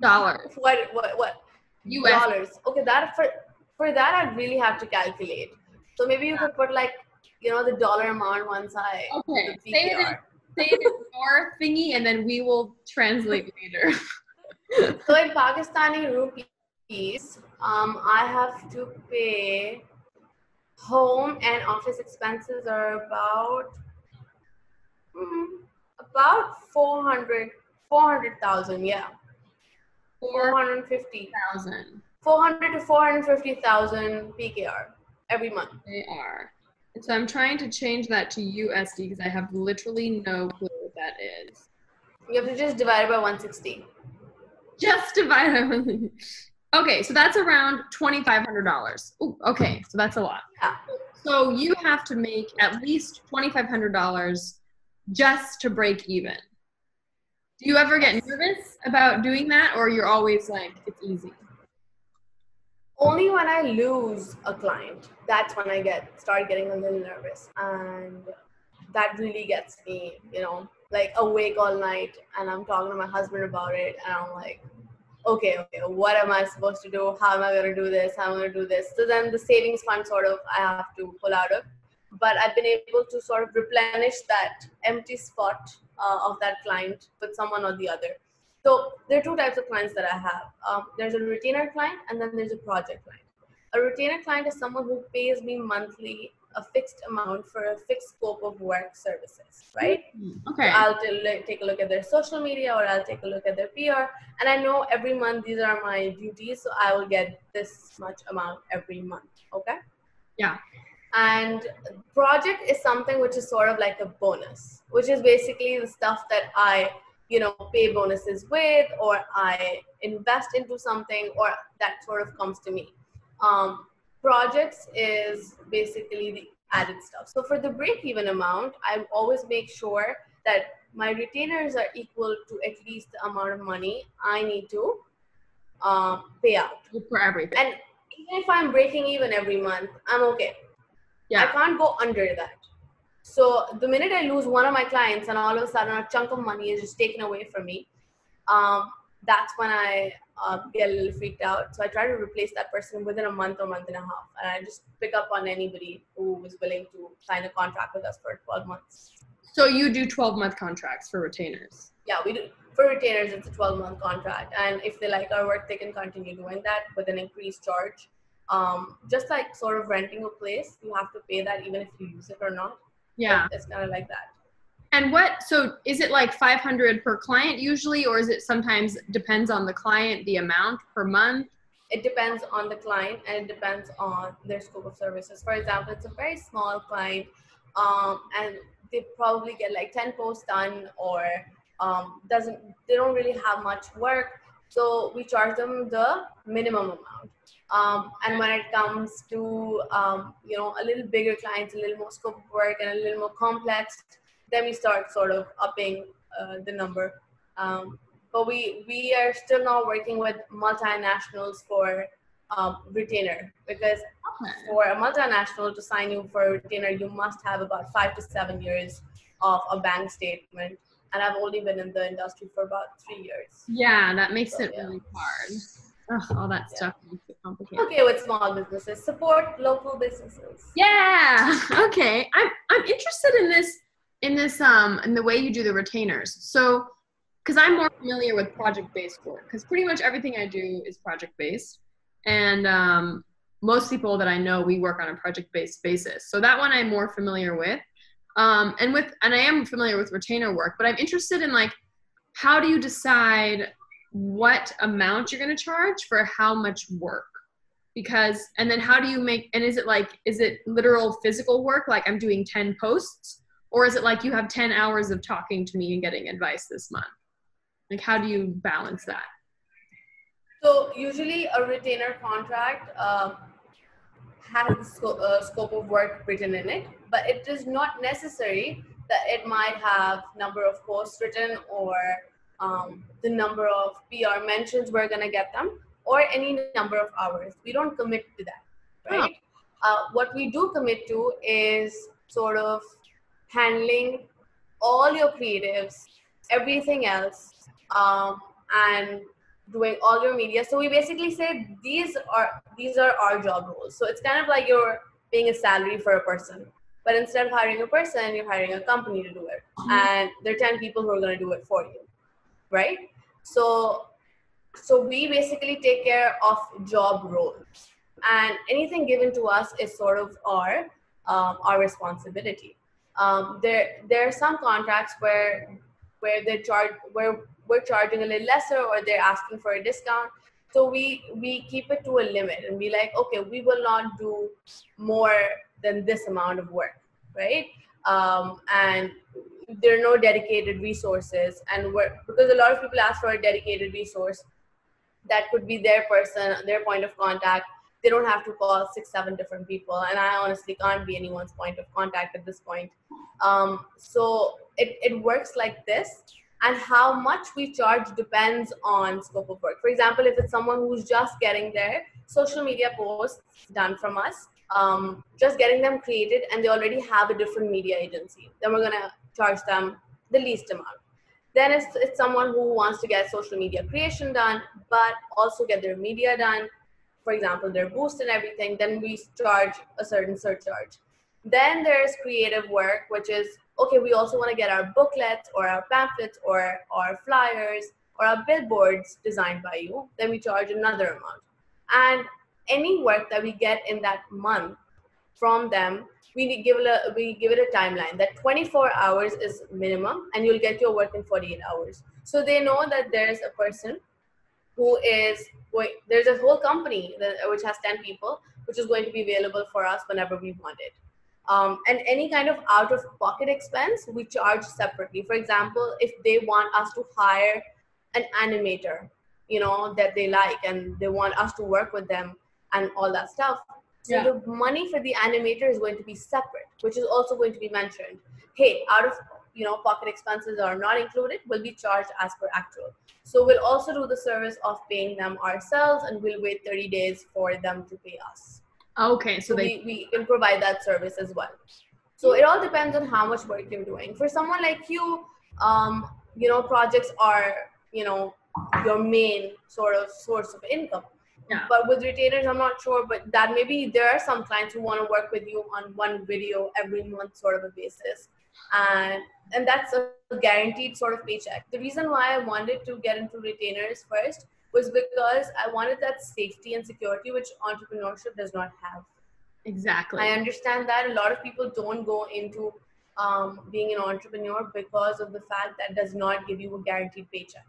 A: dollars?
B: what? What? What?
A: US.
B: Dollars. Okay, that for for that I'd really have to calculate. So maybe you could put like you know the dollar amount once I
A: Okay, say it in, say it in [laughs] your thingy, and then we will translate later.
B: So in Pakistani rupees, um, I have to pay home and office expenses are about mm, about 400 400,000 yeah 450
A: thousand.
B: 400 to 450,000 PKR every month
A: They are. And so I'm trying to change that to USD because I have literally no clue what that is.
B: you have to just divide it by 160
A: Just divide it. Okay, so that's around twenty five hundred dollars. Okay, so that's a lot.
B: Yeah.
A: So you have to make at least twenty five hundred dollars just to break even. Do you ever get nervous about doing that, or you're always like it's easy?
B: only when I lose a client, that's when I get start getting a little nervous, and that really gets me, you know, like awake all night, and I'm talking to my husband about it, and I'm like, okay, okay, what am I supposed to do? How am I gonna do this? How am I gonna do this? So then the savings fund sort of I have to pull out of, but I've been able to sort of replenish that empty spot uh, of that client with someone or the other. So there are two types of clients that I have. Um, there's a retainer client and then there's a project client. A retainer client is someone who pays me monthly a fixed amount for a fixed scope of work services, right?
A: Okay.
B: I'll t- take a look at their social media or I'll take a look at their PR. And I know every month these are my duties, so I will get this much amount every month. Okay?
A: Yeah.
B: And project is something which is sort of like a bonus, which is basically the stuff that I, you know, pay bonuses with or I invest into something or that sort of comes to me. Um, projects is basically the added stuff. So for the break even amount, I always make sure that my retainers are equal to at least the amount of money I need to um, pay out.
A: For everything.
B: And even if I'm breaking even every month, I'm okay.
A: Yeah.
B: I can't go under that. So the minute I lose one of my clients and all of a sudden a chunk of money is just taken away from me, um, that's when I uh, get a little freaked out. So I try to replace that person within a month or month and a half. And I just pick up on anybody who is willing to sign a contract with us for 12 months.
A: So you do 12 month contracts for retainers.
B: Yeah, we do. For retainers, it's a 12 month contract. And if they like our work, they can continue doing that with an increased charge. Um, just like sort of renting a place, you have to pay that even if you use it or not.
A: Yeah.
B: It's kind of like that.
A: And what, so is it like 500 per client usually, or is it sometimes depends on the client, the amount per month?
B: it depends on the client and it depends on their scope of services. For example, it's a very small client um, and they probably get like 10 posts done or um, doesn't they don't really have much work so we charge them the minimum amount um, and when it comes to um, you know a little bigger clients a little more scope of work and a little more complex then we start sort of upping uh, the number um, but we we are still not working with multinationals for um, retainer because for a multinational to sign you for a retainer you must have about five to seven years of a bank statement and I've only been in the industry for about three years.
A: Yeah, that makes so, it yeah. really hard. Ugh, all that stuff makes it complicated.
B: Okay, with small businesses, support local businesses.
A: Yeah. [laughs] Okay. I'm I'm interested in this in this um in the way you do the retainers. So, because I'm more familiar with project based work, because pretty much everything I do is project based, and um, most people that I know we work on a project based basis. So that one I'm more familiar with. Um, and with and I am familiar with retainer work, but I'm interested in like how do you decide what amount you're going to charge for how much work? Because and then how do you make and is it like is it literal physical work like I'm doing 10 posts or is it like you have 10 hours of talking to me and getting advice this month? Like how do you balance that?
B: So usually a retainer contract uh, has scope, uh, scope of work written in it, but it is not necessary that it might have number of posts written or um, the number of PR mentions we're gonna get them or any number of hours. We don't commit to that, right? Uh, what we do commit to is sort of handling all your creatives, everything else, um, and doing all your media. So we basically say these are these are our job roles. So it's kind of like you're paying a salary for a person. But instead of hiring a person, you're hiring a company to do it. Mm-hmm. And there are 10 people who are going to do it for you. Right? So so we basically take care of job roles. And anything given to us is sort of our um, our responsibility. Um, there there are some contracts where where they charge where we're charging a little lesser or they're asking for a discount. So we we keep it to a limit and be like okay we will not do more than this amount of work right? Um, and there are no dedicated resources and we're because a lot of people ask for a dedicated resource that could be their person their point of contact they don't have to call six seven different people and i honestly can't be anyone's point of contact at this point. Um, so it, it works like this and how much we charge depends on scope of work. For example if it's someone who's just getting their social media posts done from us um, just getting them created and they already have a different media agency then we're to charge them the least amount. Then it's, it's someone who wants to get social media creation done but also get their media done for example their boost and everything then we charge a certain surcharge then there's creative work which is okay, we also want to get our booklets or our pamphlets or our flyers or our billboards designed by you, then we charge another amount. And any work that we get in that month from them, we give a we give it a timeline that 24 hours is minimum, and you'll get your work in 48 hours. So they know that there's a person who is going. There's a whole company that, which has 10 people, which is going to be available for us whenever we want it. Um, and any kind of out of pocket expense we charge separately for example if they want us to hire an animator you know that they like and they want us to work with them and all that stuff so yeah. the money for the animator is going to be separate which is also going to be mentioned hey out of you know pocket expenses are not included will be charged as per actual so we'll also do the service of paying them ourselves and we'll wait 30 days for them to pay us
A: Okay,
B: so, so they... we, we can provide that service as well. So it all depends on how much work you're doing. For someone like you, um, you know, projects are, you know, your main sort of source of income. Yeah. But with retainers, I'm not sure, but that maybe there are some clients who want to work with you on one video every month sort of a basis. And and that's a guaranteed sort of paycheck. The reason why I wanted to get into retainers first was because I wanted that safety and security which entrepreneurship does not have.
A: Exactly.
B: I understand that a lot of people don't go into um, being an entrepreneur because of the fact that does not give you a guaranteed paycheck.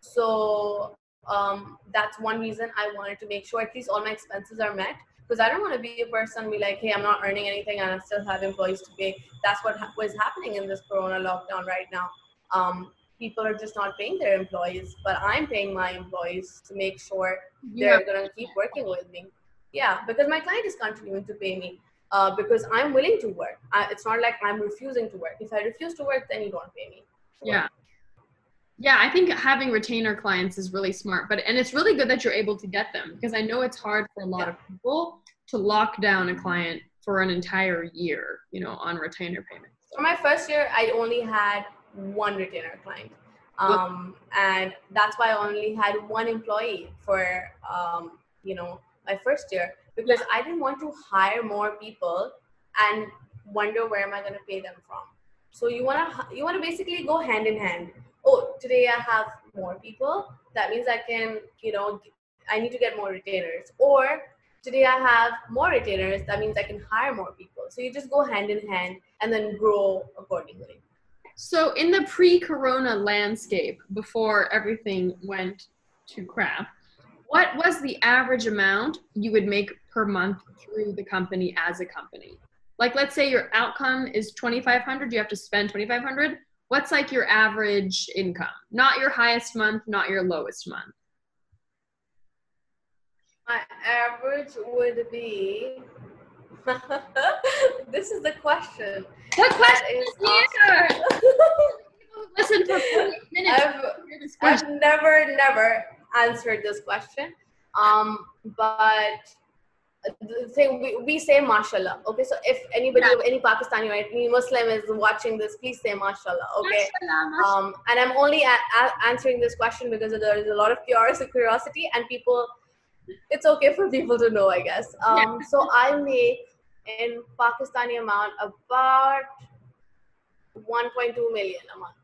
B: So um, that's one reason I wanted to make sure at least all my expenses are met because I don't want to be a person be like, hey, I'm not earning anything and I still have employees to pay. That's what ha- was happening in this Corona lockdown right now. Um, people are just not paying their employees, but I'm paying my employees to make sure they're going to keep working with me. Yeah, because my client is continuing to pay me uh, because I'm willing to work. I, it's not like I'm refusing to work. If I refuse to work, then you don't pay me.
A: Yeah. Yeah, I think having retainer clients is really smart, but and it's really good that you're able to get them because I know it's hard for a lot yeah. of people to lock down a client for an entire year, you know, on retainer payments.
B: For my first year, I only had one retainer client. Um, and that's why I only had one employee for, um, you know, my first year because. I didn't want to hire more people and wonder where am I going to pay them from. So you want to, you want to basically go hand in hand. Oh, today I have more people. That means I can, you know, I need to get more retainers. Or today I have more retainers. That means I can hire more people. So you just go hand in hand and then grow accordingly.
A: So, in the pre corona landscape, before everything went to crap, what was the average amount you would make per month through the company as a company? Like, let's say your outcome is 2500 you have to spend 2500 What's like your average income? Not your highest month, not your lowest month.
B: My average would be [laughs] this is the question.
A: What question is here? [laughs] Listen for 40 [laughs] minutes.
B: I've, I've never, never answered this question. Um, but the thing we, we say mashallah okay so if anybody yeah. any pakistani or any muslim is watching this please say mashallah okay mashallah, um and i'm only a- a- answering this question because there is a lot of curiosity and people it's okay for people to know i guess um yeah. so i make in Pakistani amount about 1.2 million a month.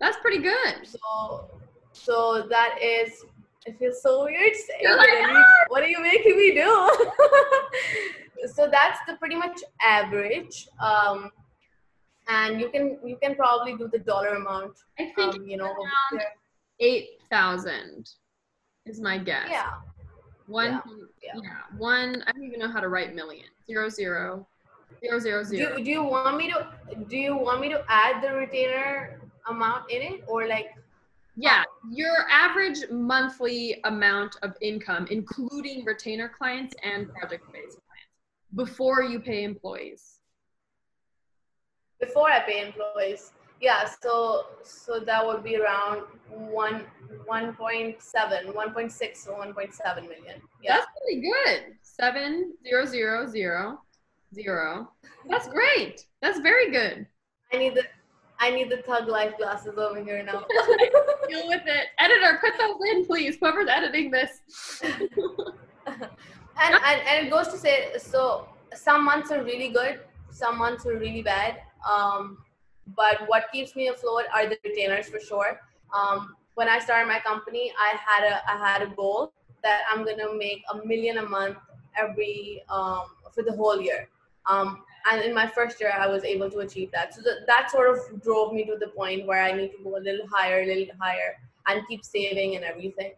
A: That's pretty good.
B: So, so that is. It feels so weird saying ah! What are you making me do? [laughs] so that's the pretty much average. Um, and you can you can probably do the dollar amount.
A: I think um, you know eight thousand is my guess.
B: Yeah.
A: One, yeah. yeah. yeah. One. I don't even know how to write million. Zero zero. Zero zero zero.
B: Do, do you want me to? Do you want me to add the retainer amount in it, or like?
A: Yeah, your average monthly amount of income, including retainer clients and project-based clients, before you pay employees.
B: Before I pay employees, yeah. So so that would be around one 1.7, 1.6 or 1.7 million. Yeah.
A: That's pretty good. Seven zero zero zero zero. That's great. That's very good.
B: I need the I need the Thug Life glasses over here now. [laughs]
A: Deal with it. Editor, put those in, please. Whoever's editing this. [laughs]
B: and, and and it goes to say so some months are really good, some months are really bad. Um, but what keeps me afloat are the retainers for sure. Um, when I started my company, I had a I had a goal that I'm gonna make a million a month every um, for the whole year. Um, and in my first year, I was able to achieve that. So that, that sort of drove me to the point where I need to go a little higher, a little higher, and keep saving and everything.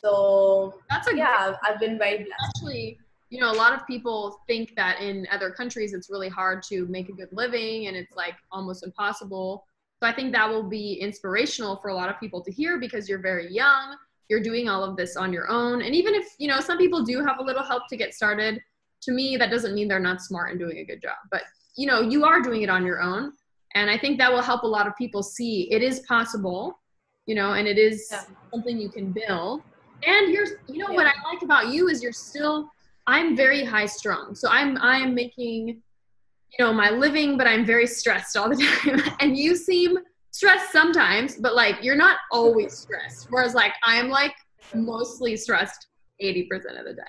B: So that's a yeah, good, I've been very blessed.
A: Actually, you know, a lot of people think that in other countries it's really hard to make a good living and it's like almost impossible. So I think that will be inspirational for a lot of people to hear because you're very young, you're doing all of this on your own. And even if, you know, some people do have a little help to get started, to me that doesn't mean they're not smart and doing a good job. But, you know, you are doing it on your own. And I think that will help a lot of people see it is possible, you know, and it is yeah. something you can build. And you're, you know, yeah. what I like about you is you're still, I'm very high strung. So I'm, I'm making, you know, my living, but I'm very stressed all the [laughs] time. and you seem stressed sometimes, but like you're not always stressed. Whereas like I'm like mostly stressed 80% of the day.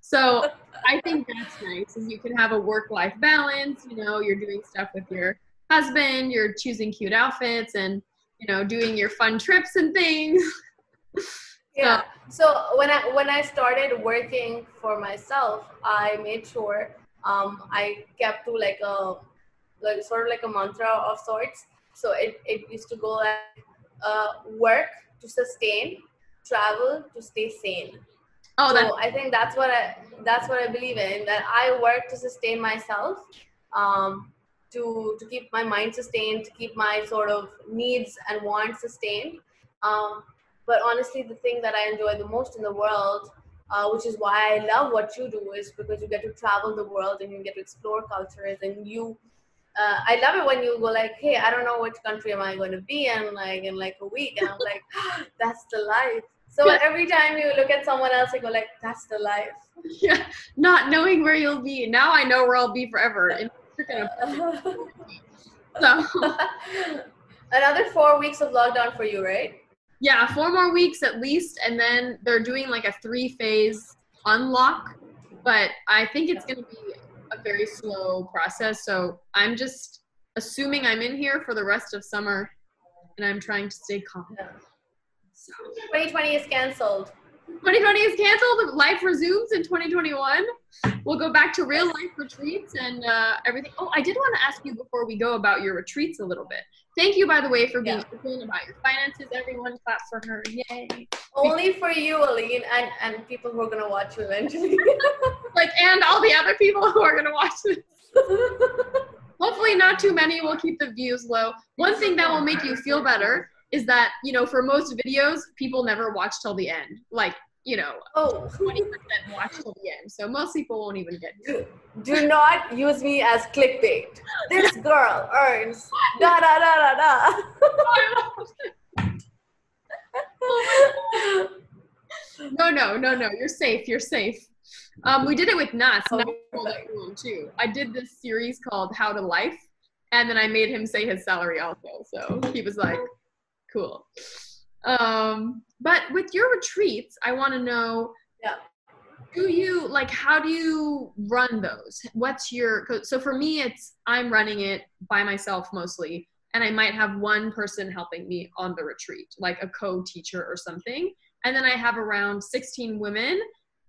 A: So I think that's nice is you can have a work life balance, you know, you're doing stuff with your husband, you're choosing cute outfits and you know, doing your fun trips and things. [laughs]
B: yeah. So when I when I started working for myself, I made sure um, I kept to like a like sort of like a mantra of sorts. So it, it used to go like uh, work to sustain, travel to stay sane.
A: Oh,
B: so
A: that
B: I think that's what I that's what I believe in. That I work to sustain myself, um, to to keep my mind sustained, to keep my sort of needs and wants sustained. Um, but honestly, the thing that I enjoy the most in the world, uh, which is why I love what you do, is because you get to travel the world and you get to explore cultures and you. Uh, I love it when you go like, "Hey, I don't know which country am I going to be in like in like a week," and I'm like, "That's the life." So
A: Yeah.
B: every time you look at someone else, you go like, "That's the life." [laughs]
A: yeah, not knowing where you'll be. Now I know where I'll be forever. [laughs] So [laughs]
B: Another four weeks of lockdown for you, right?
A: yeah, four more weeks at least, and then they're doing like a three phase unlock. But I think it's gonna be a very slow process. So I'm just assuming I'm in here for the rest of summer, and I'm trying to stay calm.
B: Yeah.
A: So
B: 2020 is cancelled.
A: 2020 is canceled. Life resumes in 2021. We'll go back to real life retreats and uh, everything. Oh, I did want to ask you before we go about your retreats a little bit. Thank you, by the way, for being
B: Yeah.
A: open about your finances. Everyone, clap for her! Yay!
B: Only for you, Aline, and, and people who are gonna watch you eventually. [laughs]
A: Like, and all the other people who are gonna watch this. [laughs] Hopefully, not too many. We'll keep the views low. One thing that will make you feel better is that you know, for most videos, people never watch till the end. Like, you know,
B: oh,
A: 20% watch till the end. So most people won't even get
B: do, do not use me as clickbait. This [laughs] girl earns da da da da da. [laughs]
A: No, no, no, no. You're safe. You're safe. Um, we did it with Nas.
B: Oh,
A: Nas
B: good.
A: told everyone too. I did this series called How to Life, and then I made him say his salary also. So he was like, "Cool." Um, but with your retreats, I want to know.
B: Yeah.
A: Do you like? How do you run those? What's your? So for me, it's I'm running it by myself mostly, and I might have one person helping me on the retreat, like a co-teacher or something and then I have around 16 women,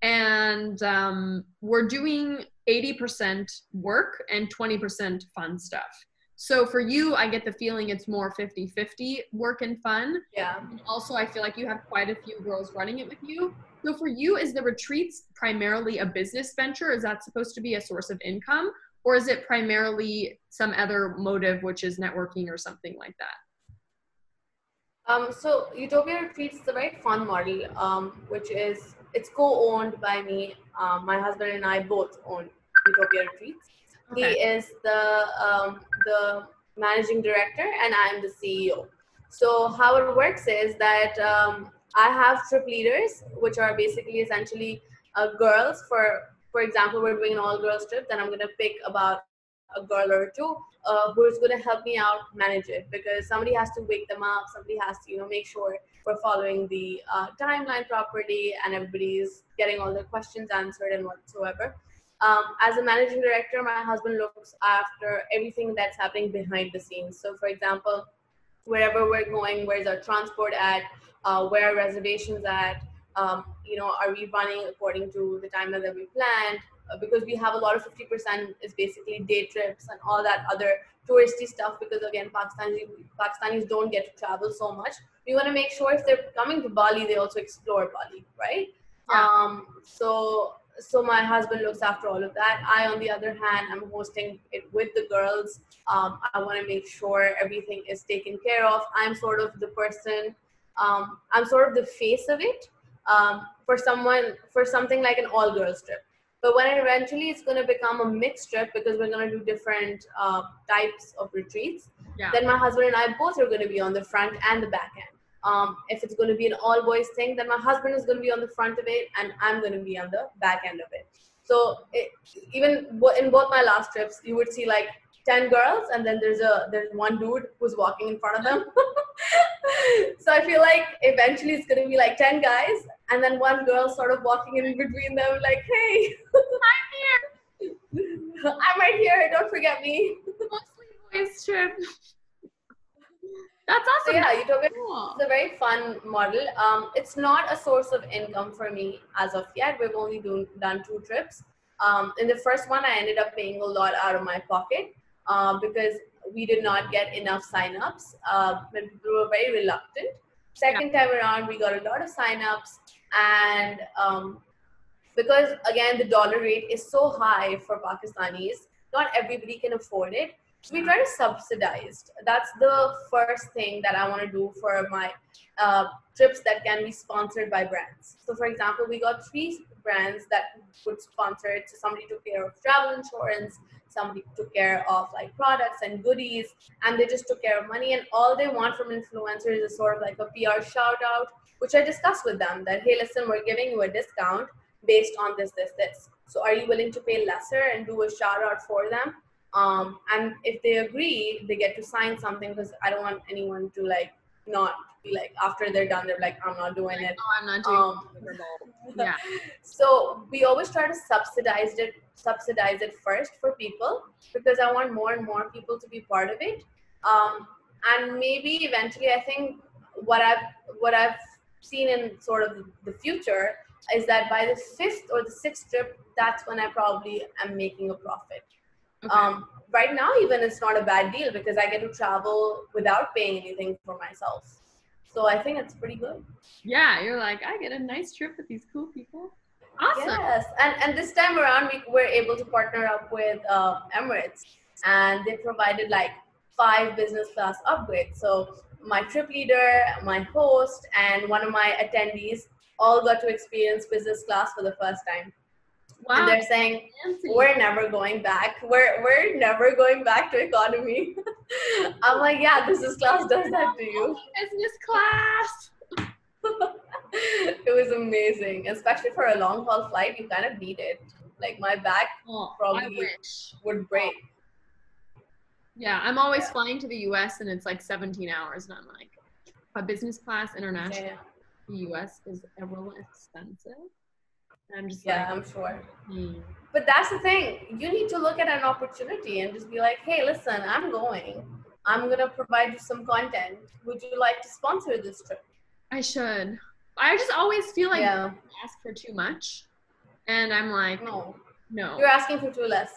A: and um, we're doing 80% work and 20% fun stuff. So for you, I get the feeling it's more 50 50 work and fun.
B: Yeah.
A: And also, I feel like you have quite a few girls running it with you. So for you, is the retreats primarily a business venture? Is that supposed to be a source of income? Or is it primarily some other motive, which is networking or something like that?
B: Um, so Utopia Retreats is a very fun model, um, which is it's co-owned by me. Um, my husband and I both own Utopia Retreats. He is the um, the managing director, and I'm the CEO. So how it works is that um, I have trip leaders, which are basically essentially uh, girls. For for example, we're doing an all girls trip, then I'm gonna pick about a girl or two uh, who is going to help me out manage it because somebody has to wake them up somebody has to you know make sure we're following the uh, timeline properly and everybody's getting all their questions answered and whatsoever um, as a managing director my husband looks after everything that's happening behind the scenes so for example wherever we're going where's our transport at uh, where are reservations at um, you know are we running according to the timeline that we planned uh, because we have a lot of 50% is basically day trips and all that other touristy stuff because again Pakistanis, Pakistanis don't get to travel so much. We want to make sure if they're coming to Bali, they also explore Bali, right?
A: Yeah.
B: Um, so so my husband looks after all of that. I, on the other hand, I'm hosting it with the girls. Um, I want to make sure everything is taken care of. I'm sort of the person. Um, I'm sort of the face of it um, for someone for something like an all girls trip. But when eventually it's going to become a mixed trip because we're going to do different uh, types of retreats,
A: Yeah.
B: then my husband and I both are going to be on the front and the back end. Um, if it's going to be an all boys thing, then my husband is going to be on the front of it and I'm going to be on the back end of it. So it, even in both my last trips, you would see like 10 girls and then there's a there's one dude who's walking in front of them. [laughs] so I feel like eventually it's going to be like 10 guys and then one girl sort of walking in between them like, hey,
A: I'm here. [laughs]
B: I'm right here. Don't forget me.
A: Mostly boys trip. That's
B: So
A: awesome.
B: yeah, Utopia
A: Cool.
B: It's a very fun model. Um, it's not a source of income for me as of yet. We've only do, done two trips. Um, in the first one, I ended up paying a lot out of my pocket uh, because we did not get enough signups. Uh, people were very reluctant. Second time around, we got a lot of signups, and um, because again the dollar rate is so high for Pakistanis, not everybody can afford it. We try to subsidize. That's the first thing that I want to do for my uh, trips that can be sponsored by brands. So, for example, we got three brands that would sponsor it. So, somebody took care of travel insurance, somebody took care of like products and goodies, and they just took care of money. And all they want from influencers is sort of like a PR shout out, which I discussed with them that, hey, listen, we're giving you a discount based on this, this, this. So, are you willing to pay lesser and do a shout out for them? Um, and if they agree, they get to sign something because I don't want anyone to like not be like after they're done, they're like, I'm not doing it.
A: Oh, I'm not doing
B: Um,
A: it. [laughs] Yeah.
B: So we always try to subsidize it, subsidize it first for people because I want more and more people to be part of it. Um, and maybe eventually, I think what I've what I've seen in sort of the future is that by the fifth or the sixth trip, that's when I probably am making a profit.
A: Okay.
B: Um, right now, even it's not a bad deal because I get to travel without paying anything for myself. So I think it's pretty good.
A: yeah, you're like, I get a nice trip with these cool people. Awesome.
B: Yes, and and this time around we were able to partner up with uh, Emirates, and they provided like five business class upgrades. So my trip leader, my host, and one of my attendees all got to experience business class for the first time. And they're saying we're never going back. We're we're never going back to economy. [laughs] I'm like, yeah, business class does that to you.
A: Business class. [laughs]
B: it was amazing, especially for a long haul flight. You kind of need it. Like my back
A: Oh,
B: Probably- would break.
A: Yeah, I'm always
B: Yeah.
A: flying to the US and it's like 17 hours, and I'm like, a business class international
B: Yeah,
A: the US is a little expensive. And I'm just
B: yeah,
A: like,
B: I'm sure.
A: hmm.
B: But that's the thing. You need to look at an opportunity and just be like, hey, listen, I'm going. I'm gonna provide you some content. Would you like to sponsor this trip?
A: I should. I just always feel like
B: yeah.
A: I ask for too much, and I'm like,
B: No.
A: no.
B: You're asking for too less.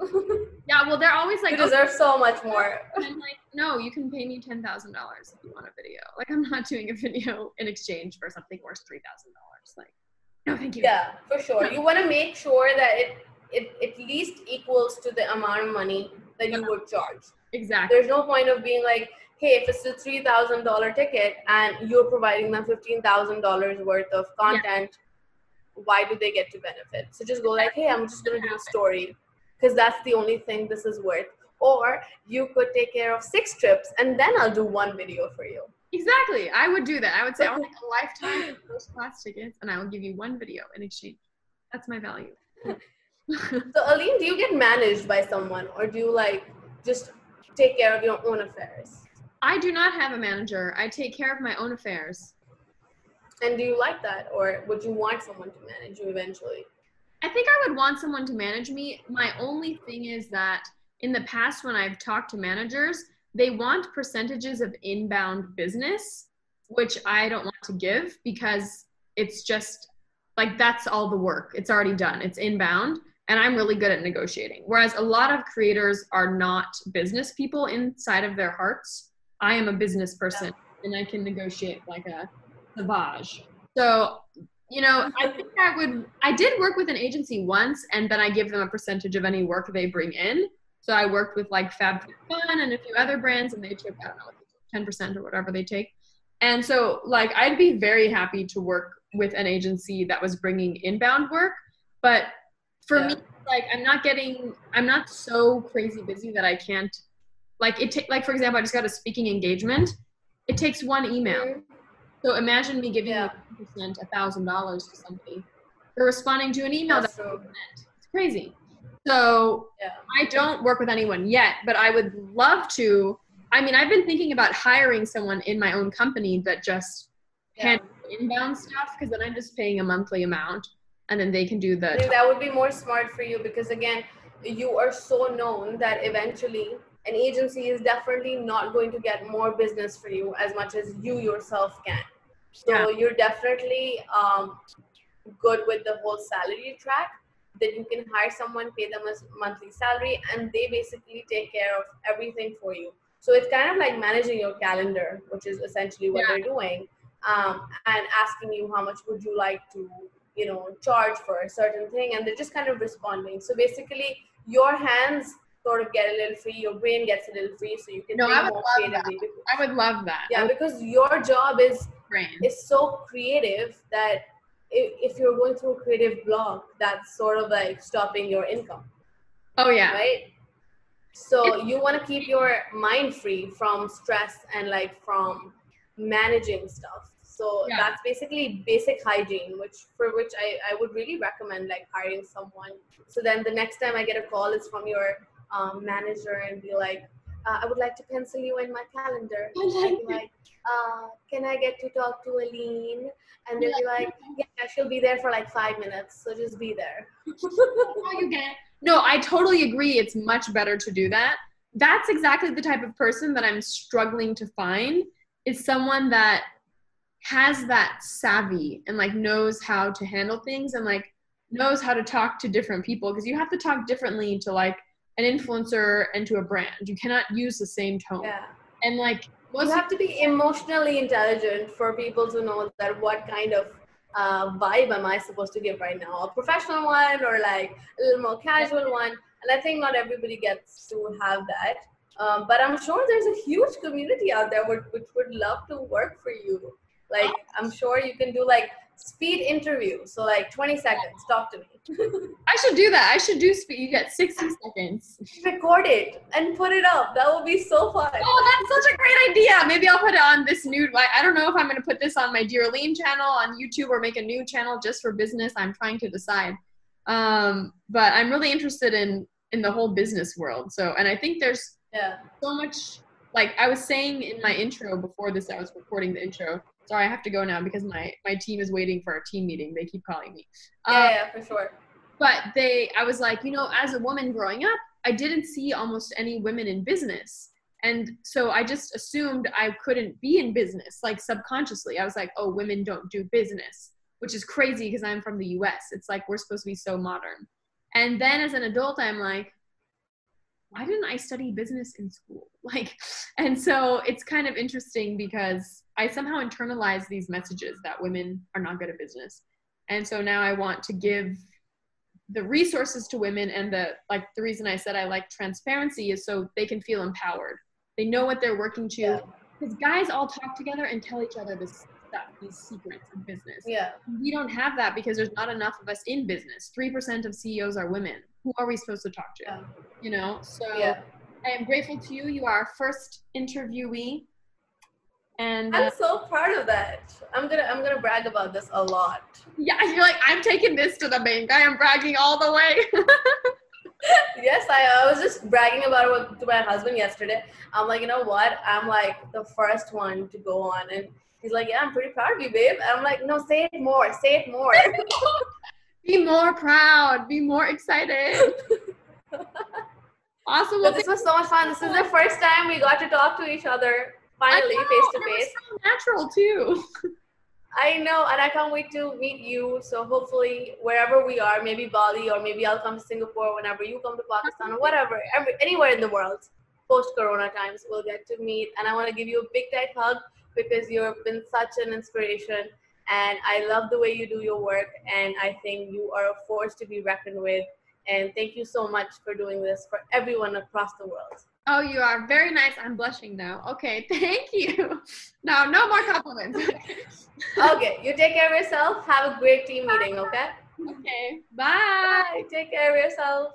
B: [laughs]
A: Yeah, well, they're always like,
B: you deserve so much more. [laughs]
A: okay. I'm like, no, you can pay me ten thousand dollars if you want a video. Like, I'm not doing a video in exchange for something worth three thousand dollars. Like, no, thank you.
B: Yeah, for sure. You want to make sure that it, it at least equals to the amount of money that you would charge.
A: exactly.
B: There's no point of being like, hey, if it's a three thousand dollar ticket and you're providing them fifteen thousand dollars worth of content, why do they get to benefit? So just go like, hey, I'm just gonna do a story because that's the only thing this is worth. Or you could take care of six trips and then I'll do one video for you.
A: Exactly. I would do that. I would say I'll take a [laughs] lifetime of first class tickets, and I will give you one video in exchange. That's my value. [laughs]
B: So Aline, do you get managed by someone or do you like just take care of your own affairs?
A: I do not have a manager. I take care of my own affairs.
B: And do you like that or would you want someone to manage you eventually?
A: I think I would want someone to manage me. My only thing is that in the past, when I've talked to managers, they want percentages of inbound business, which I don't want to give because it's just like that's all the work. It's already done, it's inbound. And I'm really good at negotiating. Whereas a lot of creators are not business people inside of their hearts. I am a business person and I can negotiate like a savage. So you know, I think I would. I did work with an agency once, and then I give them a percentage of any work they bring in. So I worked with like Fab Fun and a few other brands, and they took I don't know ten percent or whatever they take. And so, like, I'd be very happy to work with an agency that was bringing inbound work, but for
B: Yeah.
A: me, like, I'm not getting. I'm not so crazy busy that I can't. Like it. Ta- like for example, I just got a speaking engagement. It takes one email.
B: Mhm.
A: So imagine me giving
B: Yeah.
A: a thousand dollars to somebody for responding to an email
B: That's
A: that
B: true.
A: it's crazy. So
B: Yeah.
A: I don't work with anyone yet, but I would love to. I mean, I've been thinking about hiring someone in my own company that just
B: Yeah.
A: handles inbound stuff because then I'm just paying a monthly amount and then they can do the
B: that would be more smart for you because again, you are so known that eventually an agency is definitely not going to get more business for you as much as you yourself can. So
A: Yeah.
B: you're definitely um, good with the whole salary track that you can hire someone, pay them a monthly salary, and they basically take care of everything for you. So it's kind of like managing your calendar, which is essentially what
A: Yeah.
B: they're doing, um, and asking you how much would you like to, you know, charge for a certain thing, and they're just kind of responding. So basically, your hands sort of get a little free, your brain gets a little free, so you can
A: No, I would
B: more
A: love that. I would love that.
B: Yeah, because your job is
A: Brain.
B: is so creative that if, if you're going through a creative block, that's sort of like stopping your income,
A: Oh yeah.
B: right? So you want to keep your mind free from stress and like from managing stuff. So
A: Yeah.
B: that's basically basic hygiene, which for which I, I would really recommend like hiring someone. So then the next time I get a call, it's from your um, manager and be like, uh, I would like to pencil you in my calendar. I'd be like, uh, can I get to talk to Aline? And they'll be like, yeah, she'll be there for like five minutes, so just be there. [laughs]
A: How you get- No, I totally agree. It's much better to do that. That's exactly the type of person that I'm struggling to find is someone that has that savvy and like knows how to handle things and like knows how to talk to different people because you have to talk differently to like an influencer and to a brand. You cannot use the same tone.
B: Yeah.
A: And like most
B: You have to be emotionally intelligent for people to know that what kind of uh, vibe am I supposed to give right now? A professional one or like a little more casual one? And I think not everybody gets to have that. Um, but I'm sure there's a huge community out there which, which would love to work for you. Like I'm sure you can do like speed interview. So like 20 seconds, talk to me. [laughs]
A: I should do that. I should do speed. You get 60 seconds.
B: Record it and put it up. That would be so fun.
A: Oh, that's such a great idea. Maybe I'll put it on this new. I don't know if I'm going to put this on my Dear Aline channel on YouTube or make a new channel just for business. I'm trying to decide. Um, but I'm really interested in in the whole business world. So, and I think there's
B: Yeah.
A: so much. Like I was saying in my intro before this, I was recording the intro. Sorry, I have to go now because my my team is waiting for a team meeting. They keep calling me.
B: Yeah,
A: Um,
B: yeah, for sure.
A: but they i was like you know as a woman growing up i didn't see almost any women in business and so i just assumed i couldn't be in business like subconsciously i was like oh women don't do business which is crazy because i'm from the us it's like we're supposed to be so modern and then as an adult i'm like why didn't i study business in school? [laughs] Like and so it's kind of interesting because i somehow internalize these messages that women are not good at business. And so now i want to give the resources to women and the like the reason i said i like transparency is so they can feel empowered. They know what they're working to.
B: Yeah.
A: because guys all talk together and tell each other this stuff these secrets of business
B: Yeah.
A: we don't have that because there's not enough of us in business 3% of ceos are women who are we supposed to talk to
B: Yeah.
A: you know so
B: Yeah.
A: i am grateful to you you are our first interviewee and uh,
B: I'm so proud of that. I'm gonna I'm gonna brag about this a lot.
A: yeah you're like i'm taking this to the bank i am bragging all the way [laughs]
B: yes, I, I was just bragging about it with, to my husband yesterday. I'm like, you know what? I'm like the first one to go on, and he's like, yeah, I'm pretty proud of you, babe. And I'm like, no, say it more, say it more. [laughs]
A: be more proud be more excited [laughs] awesome well,
B: this was so much fun. This is the first time we got to talk to each other finally,
A: know,
B: face to face.
A: so natural too [laughs]
B: I know, and I can't wait to meet you. So hopefully, wherever we are, maybe Bali or maybe I'll come to Singapore whenever you come to Pakistan or whatever, every, anywhere in the world. Post-Corona times, we'll get to meet, and I want to give you a big tight hug because you've been such an inspiration, and I love the way you do your work, and I think you are a force to be reckoned with. And thank you so much for doing this for everyone across the world.
A: Oh you are very nice i'm blushing now okay [laughs] thank you now no more compliments [laughs]
B: Okay, you take care of yourself. Have a great team meeting. Okay.
A: okay bye
B: Bye. Take care of yourself.